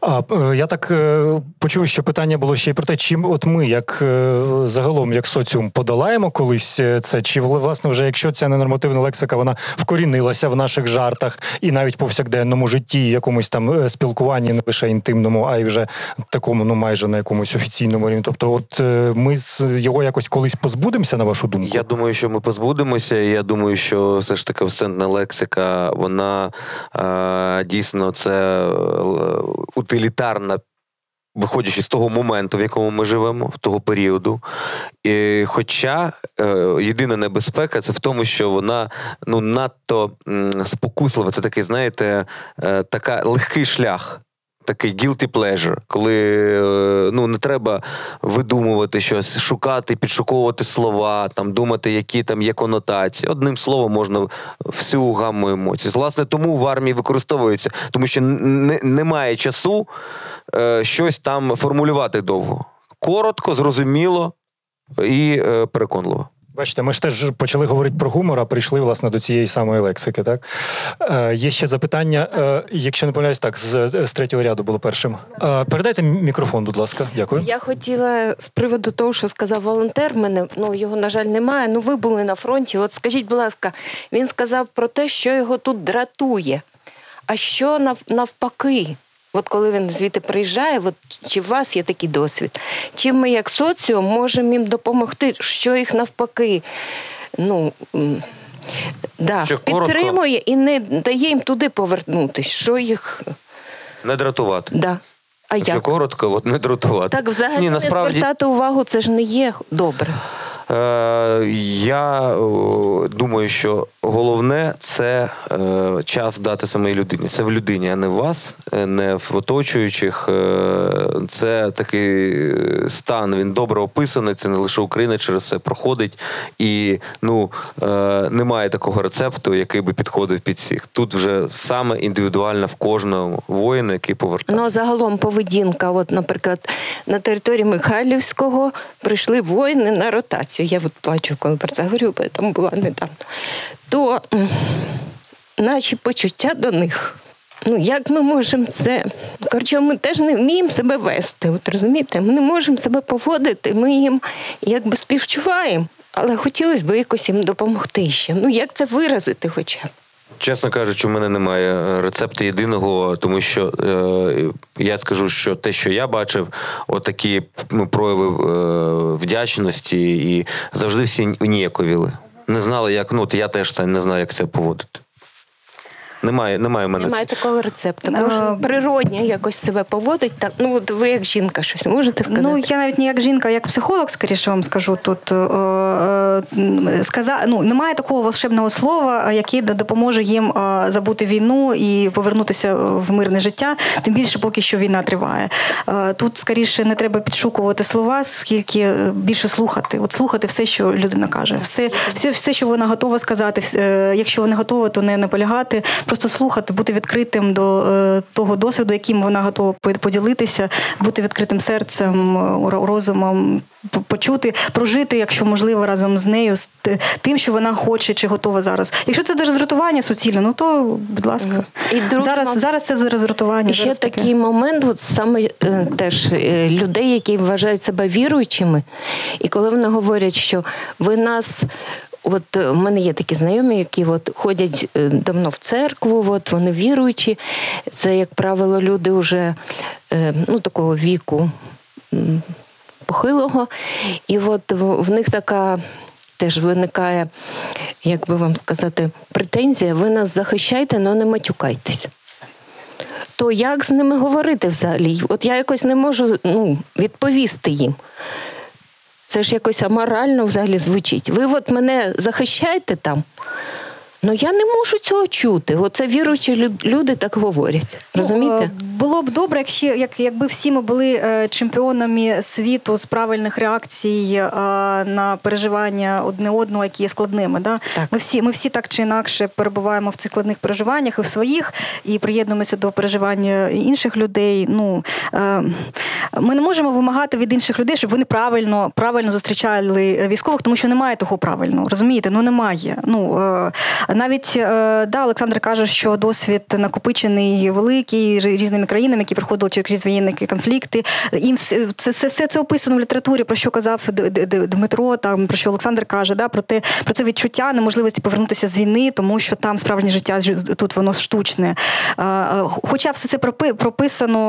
А е, я так е, почув, що питання було ще й про те, чим от ми, як е, загалом, як соціум, подолаємо колись це, чи власне вже якщо ця ненормативна лексика вона вкорінилася в наших жартах і навіть повсякденному житті, якомусь там спілкуванні, не лише інтимному, а й вже такому, ну майже на якомусь офіційному рівні. Тобто, от ми з його якось колись позбудемося, на вашу думку? Я думаю, що ми позбудемося. Я думаю, що все ж таки всенна лексика, вона дійсно це утилітарна. Виходячи з того моменту, в якому ми живемо, в того періоду. І, хоча е, єдина небезпека це в тому, що вона ну надто м, спокуслива. Це такий, знаєте, е, така легкий шлях. Такий guilty pleasure, коли е, ну не треба видумувати щось, шукати, підшуковувати слова, там думати, які там є конотації. Одним словом, можна всю гамму емоцій. Власне, тому в армії використовується, тому що не, немає часу е, щось там формулювати довго. Коротко, зрозуміло і е, переконливо. Бачите, ми ж теж почали говорити про гумор, а прийшли власне до цієї самої лексики. Так е, є ще запитання, е, якщо не помиляюсь, так з, з третього ряду було першим. Е, передайте мікрофон, будь ласка. Дякую. Я хотіла з приводу того, що сказав волонтер. Мене ну його на жаль немає. Ну ви були на фронті. От скажіть, будь ласка, він сказав про те, що його тут дратує. А що нав, навпаки? От коли він звідти приїжджає, от чи у вас є такий досвід? Чим ми, як соціум, можемо їм допомогти, що їх навпаки ну, да, Що коротко? підтримує і не дає їм туди повернутися, що їх. Не дратувати. Да. А Якщо як? коротко, от не дратувати. Так взагалі Ні, не звертати увагу, це ж не є добре. Е, я думаю, що головне це е, час дати самій людині. Це в людині, а не в вас, е, не в оточуючих. Це такий стан. Він добре описаний. Це не лише Україна через це проходить. І ну немає такого рецепту, який би підходив під всіх. Тут вже саме індивідуально в кожного воїна, який повертає. Ну, загалом поведінка. От, наприклад, на території Михайлівського прийшли воїни на ротацію. Я от плачу, коли про це говорю, бо я там була недавно. То наші почуття до них. Ну, як ми можемо це? Коротше, ми теж не вміємо себе вести. От розумієте, ми не можемо себе поводити, ми їм якби співчуваємо, але хотілося б якось їм допомогти ще. Ну, як це виразити хоча б? Чесно кажучи, у мене немає е, рецепту єдиного, тому що е, я скажу, що те, що я бачив, отакі ну, прояви е, вдячності, і завжди всі ніяковіли. Не знали, як ну, от я теж це не знаю, як це поводити. Немає, немає в мене. Немає ц- такого рецепту. Е, Може, природньо якось себе поводить. Так, ну от ви як жінка щось можете сказати? Ну, я навіть не як жінка, а як психолог, скоріше вам скажу тут. Е, е, сказа, ну, немає такого волшебного слова, яке допоможе їм е, забути війну і повернутися в мирне життя, тим більше поки що війна триває. Е, Тут скоріше не треба підшукувати слова, скільки е, більше слухати. От слухати все, що людина каже. Все, все, все що вона готова сказати. е, Якщо вона готова, то не наполягати. Просто слухати, бути відкритим до е, того досвіду, яким вона готова поділитися, бути відкритим серцем, е, розумом, почути, прожити, якщо можливо, разом з нею, з тим, що вона хоче чи готова зараз. Якщо це роздратування суцільне, ну то будь ласка. І друге, зараз, зараз це роздратування. І ще зараз таке. такий момент, от саме е, теж людей, які вважають себе віруючими, і коли вони говорять, що ви нас. От е, в мене є такі знайомі, які от ходять е, давно в церкву, от вони віруючі. Це, як правило, люди вже е, ну, такого віку похилого. І от в, них така теж виникає, як би вам сказати, претензія: ви нас захищаєте, але не матюкайтесь то як з ними говорити взагалі? От я якось не можу ну, відповісти їм. Це ж якось аморально взагалі звучить. Ви от мене захищаєте там. Ну я не можу цього чути. Оце віруючі люди так говорять. Розумієте? Е, Було б добре, якщо як, якби всі ми були е, чемпіонами світу з правильних реакцій е, на переживання одне одного, які є складними. Да? Так. Ми всі ми всі так чи інакше перебуваємо в цих складних переживаннях і в своїх, і приєднуємося до переживання інших людей. Ну е, ми не можемо вимагати від інших людей, щоб вони правильно правильно зустрічали військових, тому що немає того правильного. Розумієте? Ну немає. Ну е, навіть е, да, Олександр каже, що досвід накопичений великий різними країнам, які проходили через воєнні конфлікти. Їм це, це все це описано в літературі, про що казав Дмитро, там про що Олександр каже, да, про те, про це відчуття неможливості повернутися з війни, тому що там справжнє життя тут воно штучне. Хоча все це прописано,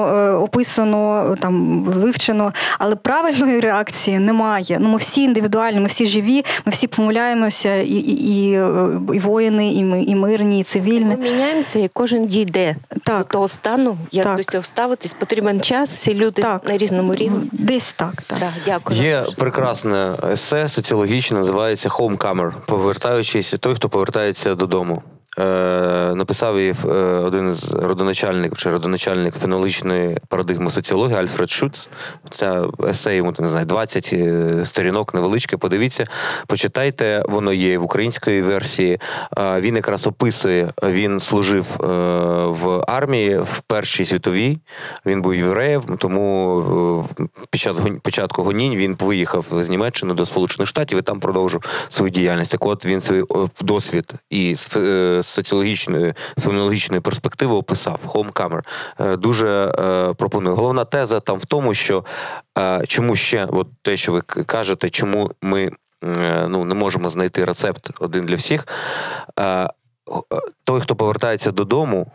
описано, там вивчено, але правильної реакції немає. Ну, ми всі індивідуальні, ми всі живі, ми всі помиляємося, і і, і воїни, і ми, і мирні, і цивільні. Ми міняємося, і кожен дійде так. до того стану, як так. до цього ставитись. Потрібен час, всі люди так. на різному рівні. Десь так. так. так дякую. Є прекрасне есе соціологічне, називається Homecomers, повертаючись той, хто повертається додому. Е, написав її е, один із родоначальників чи родоначальник фенологічної парадигми соціології Альфред Шуц. Це есей, йому не знаю, 20 е, сторінок невеличке. Подивіться, почитайте, воно є в української версії. Він якраз описує, він служив в армії в Першій світовій. Він був євреєм, тому під час початку гонінь він виїхав з Німеччини до Сполучених Штатів і там продовжив свою діяльність. Так от він свій досвід і з соціологічної фемінологічної перспективи описав. Е, дуже е, пропоную. Головна теза там в тому, що е, чому ще от те, що ви кажете, чому ми ну, не можемо знайти рецепт один для всіх. Той, хто повертається додому.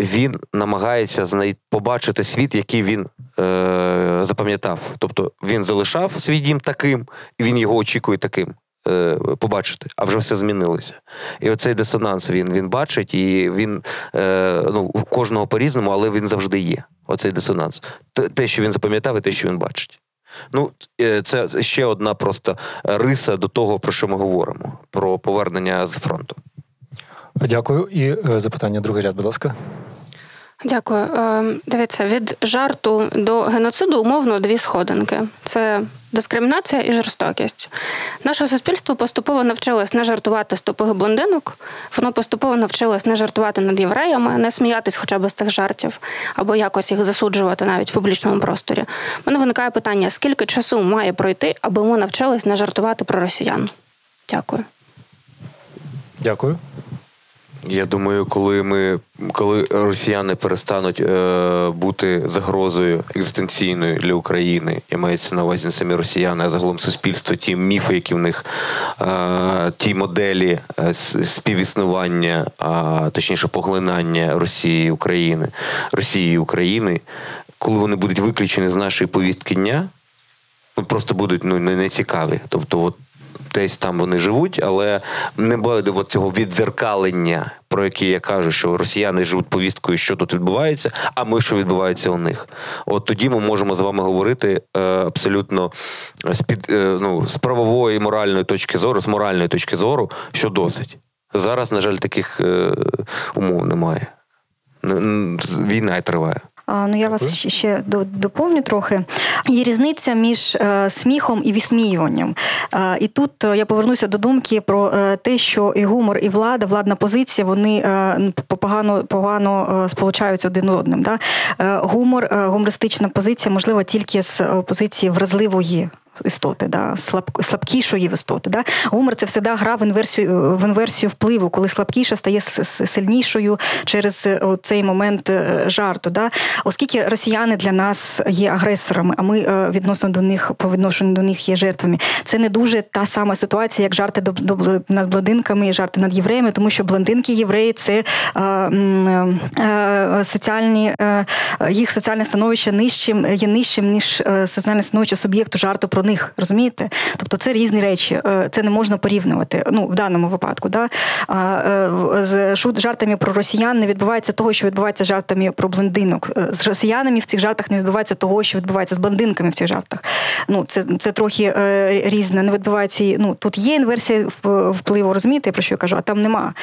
Він намагається знайти побачити світ, який він е, запам'ятав. Тобто він залишав свій дім таким, і він його очікує таким. Е, побачити, а вже все змінилося. І оцей дисонанс він він бачить, і він е, ну, кожного по-різному, але він завжди є. Оцей дисонанс. Те, що він запам'ятав, і те, що він бачить. Ну, е, це ще одна просто риса до того, про що ми говоримо: про повернення з фронту. Дякую. І запитання, другий ряд, будь ласка. Дякую. Е, дивіться, від жарту до геноциду умовно дві сходинки: це дискримінація і жорстокість. Наше суспільство поступово навчилось не жартувати з тупих блондинок, воно поступово навчилось не жартувати над євреями, не сміятись хоча б з цих жартів, або якось їх засуджувати навіть в публічному просторі. У мене виникає питання: скільки часу має пройти, аби ми навчились не жартувати про росіян? Дякую. Дякую. Я думаю, коли ми, коли росіяни перестануть е, бути загрозою екзистенційною для України, і мається на увазі не самі росіяни, а загалом суспільство, ті міфи, які в них е, ті моделі е, співіснування, а точніше поглинання Росії України, Росії України, коли вони будуть виключені з нашої повістки дня, ну просто будуть ну не цікаві. Тобто, от десь там вони живуть, але не буде цього відзеркалення, про яке я кажу, що росіяни живуть повісткою, що тут відбувається, а ми що відбувається у них. От тоді ми можемо з вами говорити е, абсолютно з під е, ну, з правової моральної точки зору, з моральної точки зору, що досить. Зараз, на жаль, таких е, умов немає. Війна триває. Ну я вас ще доповню трохи. Є різниця між е, сміхом і висміюванням. І тут е, я повернуся до думки про е, те, що і гумор, і влада, владна позиція, вони погано погано сполучаються один з одним. Да? Гумор, гумористична позиція, можливо, тільки з позиції вразливої істоти, да, слаб, слабкішої істоти. Да. Гумор це завжди гра в інверсію в інверсію впливу, коли слабкіша стає сильнішою через е, цей момент е, жарту. Да. Оскільки росіяни для нас є агресорами, а ми е, відносно до них по відношенню до них є жертвами. Це не дуже та сама ситуація, як жарти над блондинками і жарти над євреями, тому що блондинки євреї це соціальні їх соціальне становище нижчим є нижчим ніж соціальне становище суб'єкту жарту про них, розумієте? Тобто це різні речі, е, це не можна порівнювати. Ну, в даному випадку. Да? Е, з жартами про росіян не відбувається того, що відбувається з жартами про блондинок. Е, з росіянами в цих жартах не відбувається того, що відбувається з блондинками в цих жартах. Ну, Це це трохи різне. Не відбувається. Ну, Тут є інверсія впливу, розумієте, про що я кажу, а там нема.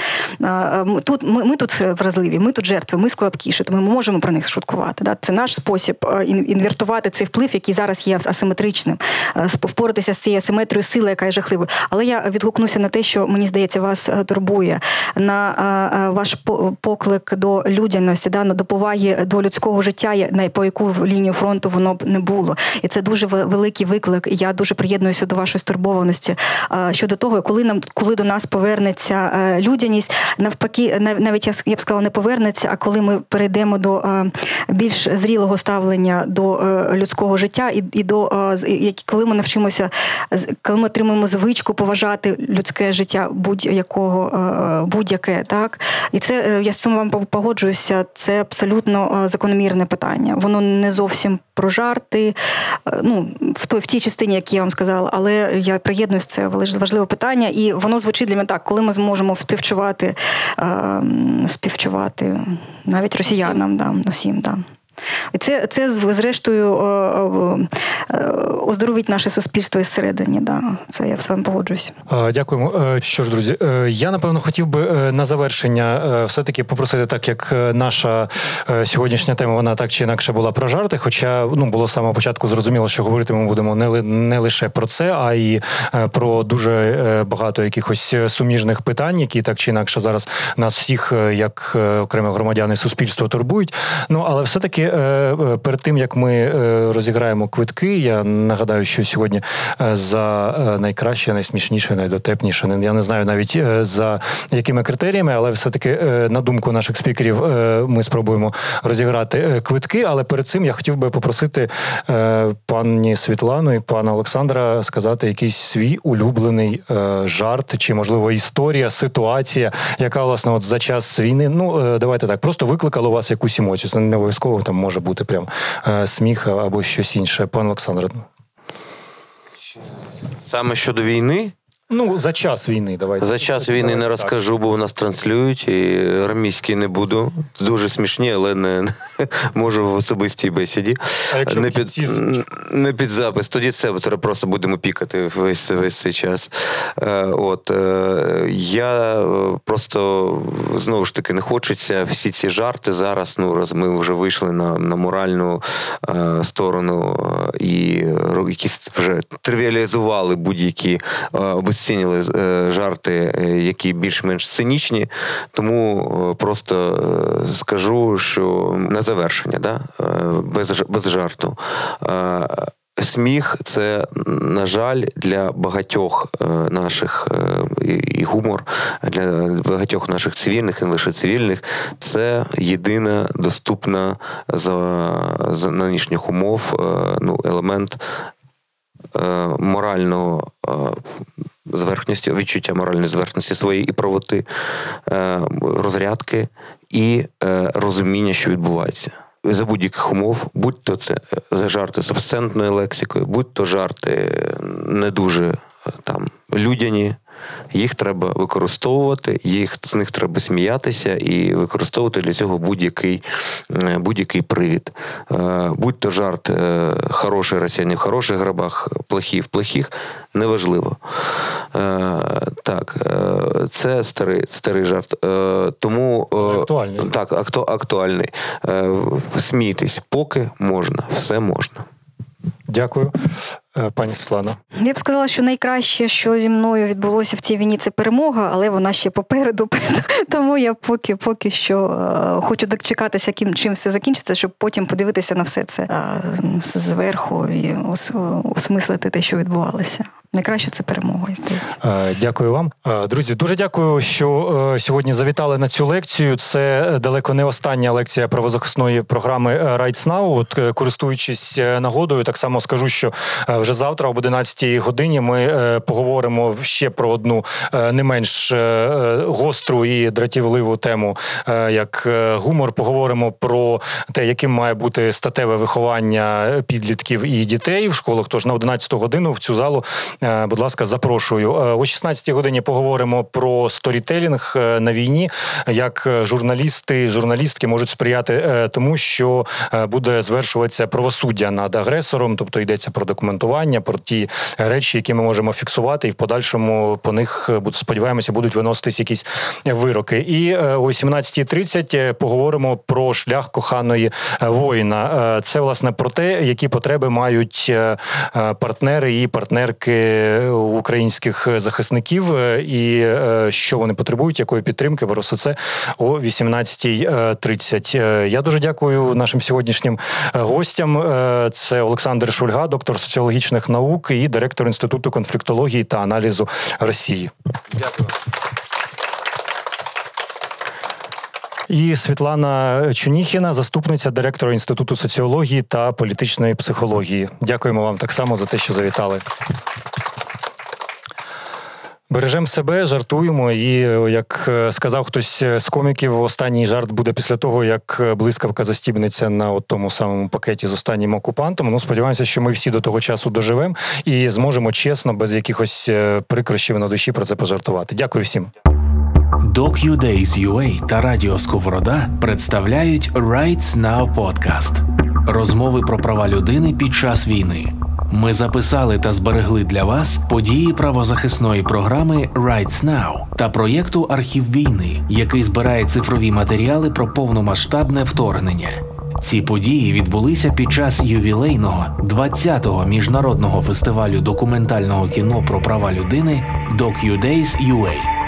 Тут Ми ми тут вразливі, ми тут жертви, ми слабкіші, тому ми можемо про них шуткувати. Да? Це наш спосіб інвертувати цей вплив, який зараз є асиметричним. Е, впоратися з цією асиметрією сили, яка є жахливою. Але я відгукнуся на те, що мені здається, вас е, турбує на е, ваш поклик до людяності, да, до поваги до людського життя, на по яку лінію фронту воно б не було. І це дуже ве- великий виклик. Я дуже приєднуюся до вашої стурбованості щодо того, коли нам коли до нас повернеться людяність, навпаки, нав- навіть я б сказала, не повернеться. А коли ми перейдемо до більш зрілого ставлення до людського життя і, і до які- коли ми навчимося, коли ми отримаємо звичку поважати людське життя будь-якого е, будь-яке, так і це е, я з цим вам погоджуюся. Це абсолютно е, закономірне питання. Воно не зовсім про жарти, е, ну в той в тій частині, які я вам сказала, але я приєднуюсь, це важливе питання, і воно звучить для мене так, коли ми зможемо співчувати, е, співчувати навіть росіянам, да, усім, да. І це, це зрештою е, е, е, оздоровить наше суспільство із середини. Да. Це я з вами погоджуюсь. Дякуємо. Що ж, друзі, я напевно хотів би на завершення все-таки попросити, так як наша сьогоднішня тема, вона так чи інакше була про жарти. Хоча ну було з самого початку зрозуміло, що говорити ми будемо не не лише про це, а й про дуже багато якихось суміжних питань, які так чи інакше зараз нас всіх, як е, окремі громадяни суспільства, турбують. Ну але все-таки е, е, перед тим як ми е, розіграємо квитки, я нагадаю, що сьогодні е, за е, найкраще, найсмішніше, найдотепніше. Я не знаю навіть е, за якими критеріями, але все-таки е, на думку наших спікерів е, ми спробуємо розіграти е, квитки. Але перед цим я хотів би попросити е, пані Світлану і пана Олександра сказати якийсь свій улюблений е, жарт, чи можливо історія, ситуація, яка власне от за час війни. Ну е, давайте так, просто викликала у вас якусь емоцію. Це не обов'язково там може бути прям е, сміх або щось інше. Пан Олександр. Саме щодо війни, Ну, за час війни, давайте. за час війни не Так. розкажу, бо в нас транслюють, і рамійський не буду. Дуже смішні, але не можу в особистій бесіді. А якщо не під, не під запис, тоді це просто будемо пікати весь, весь цей час. Е, От е, я е, просто знову ж таки не хочеться всі ці жарти зараз. Ну раз ми вже вийшли на, на моральну сторону і якісь вже тривіалізували будь-які е, обесцінили е, жарти, е, які більш-менш цинічні. Тому е, просто скажу, що на завершення, да? без, без жарту. Сміх це, на жаль, для багатьох наших і- гумор для багатьох наших цивільних і не лише цивільних. Це єдина доступна за, за нинішніх умов ну, елемент морального е, зверхності, відчуття моральної зверхності своєї і правоти, е, розрядки і е, розуміння, що відбувається. За будь-яких умов, будь то це е, за жарти з лексикою, будь то жарти е, не дуже е, там людяні. Їх треба використовувати, їх з них треба сміятися і використовувати для цього будь-який, е, будь-який привід. Е, Будь то жарт е, хороший росіяни в хороших грабах, плохі в плохих, неважливо. Так, це старий, старий жарт. Тому Актуальний. Так, акту, актуальний. Смійтесь, поки можна, все можна. Дякую, пані Світлана. Я б сказала, що найкраще, що зі мною відбулося в цій війні, це перемога, але вона ще попереду. Тому я поки поки що е, хочу дочекатися, чим все закінчиться, щоб потім подивитися на все це е, зверху і осмислити те, що відбувалося. Найкраще це перемога, здається. Е, Дякую вам, Е, друзі. Дуже дякую, що е, сьогодні завітали на цю лекцію. Це далеко не остання лекція правозахисної програми Rights Now. От користуючись нагодою, так само скажу, що вже завтра об 11 годині ми поговоримо ще про одну не менш гостру і дратівливу тему, як гумор. Поговоримо про те, яким має бути статеве виховання підлітків і дітей в школах. Тож на 11 годину в цю залу Будь ласка, запрошую. Е, О 16 годині поговоримо про сторітелінг е, на війні, як е, журналісти, журналістки можуть сприяти е, тому, що е, буде звершуватися правосуддя над агресором, тобто йдеться про документування, про ті речі, які ми можемо фіксувати, і в подальшому по них е, сподіваємося будуть виноситись якісь вироки. І е, о 17.30 поговоримо про шлях коханої е, воїна. Е, Це власне про те, які потреби мають е, е, партнери і партнерки українських захисників, е, і е, що вони потребують, якої підтримки. Про все це о 18.30. Е, Я дуже дякую нашим сьогоднішнім гостям. Це Олександр Шульга, доктор соціологічних наук і директор інституту конфліктології та аналізу Росії. Дякую. І Світлана Чуніхіна, заступниця директора Інституту соціології та політичної психології. Дякуємо вам так само за те, що завітали. Бережемо себе, жартуємо, і як е, сказав хтось з коміків, останній жарт буде після того, як блискавка застібнеться на от тому самому пакеті з останнім окупантом. Ну, сподіваємося, що ми всі до того часу доживемо і зможемо чесно, без якихось е, прикрощів на душі про це пожартувати. Дякую всім. DocuDays.ua та Радіо Сковорода представляють Rights Now Podcast – розмови про права людини під час війни. Ми записали та зберегли для вас події правозахисної програми Rights Now та проєкту Архів війни, який збирає цифрові матеріали про повномасштабне вторгнення. Ці події відбулися під час ювілейного 20-го міжнародного фестивалю документального кіно про права людини DocuDays.ua.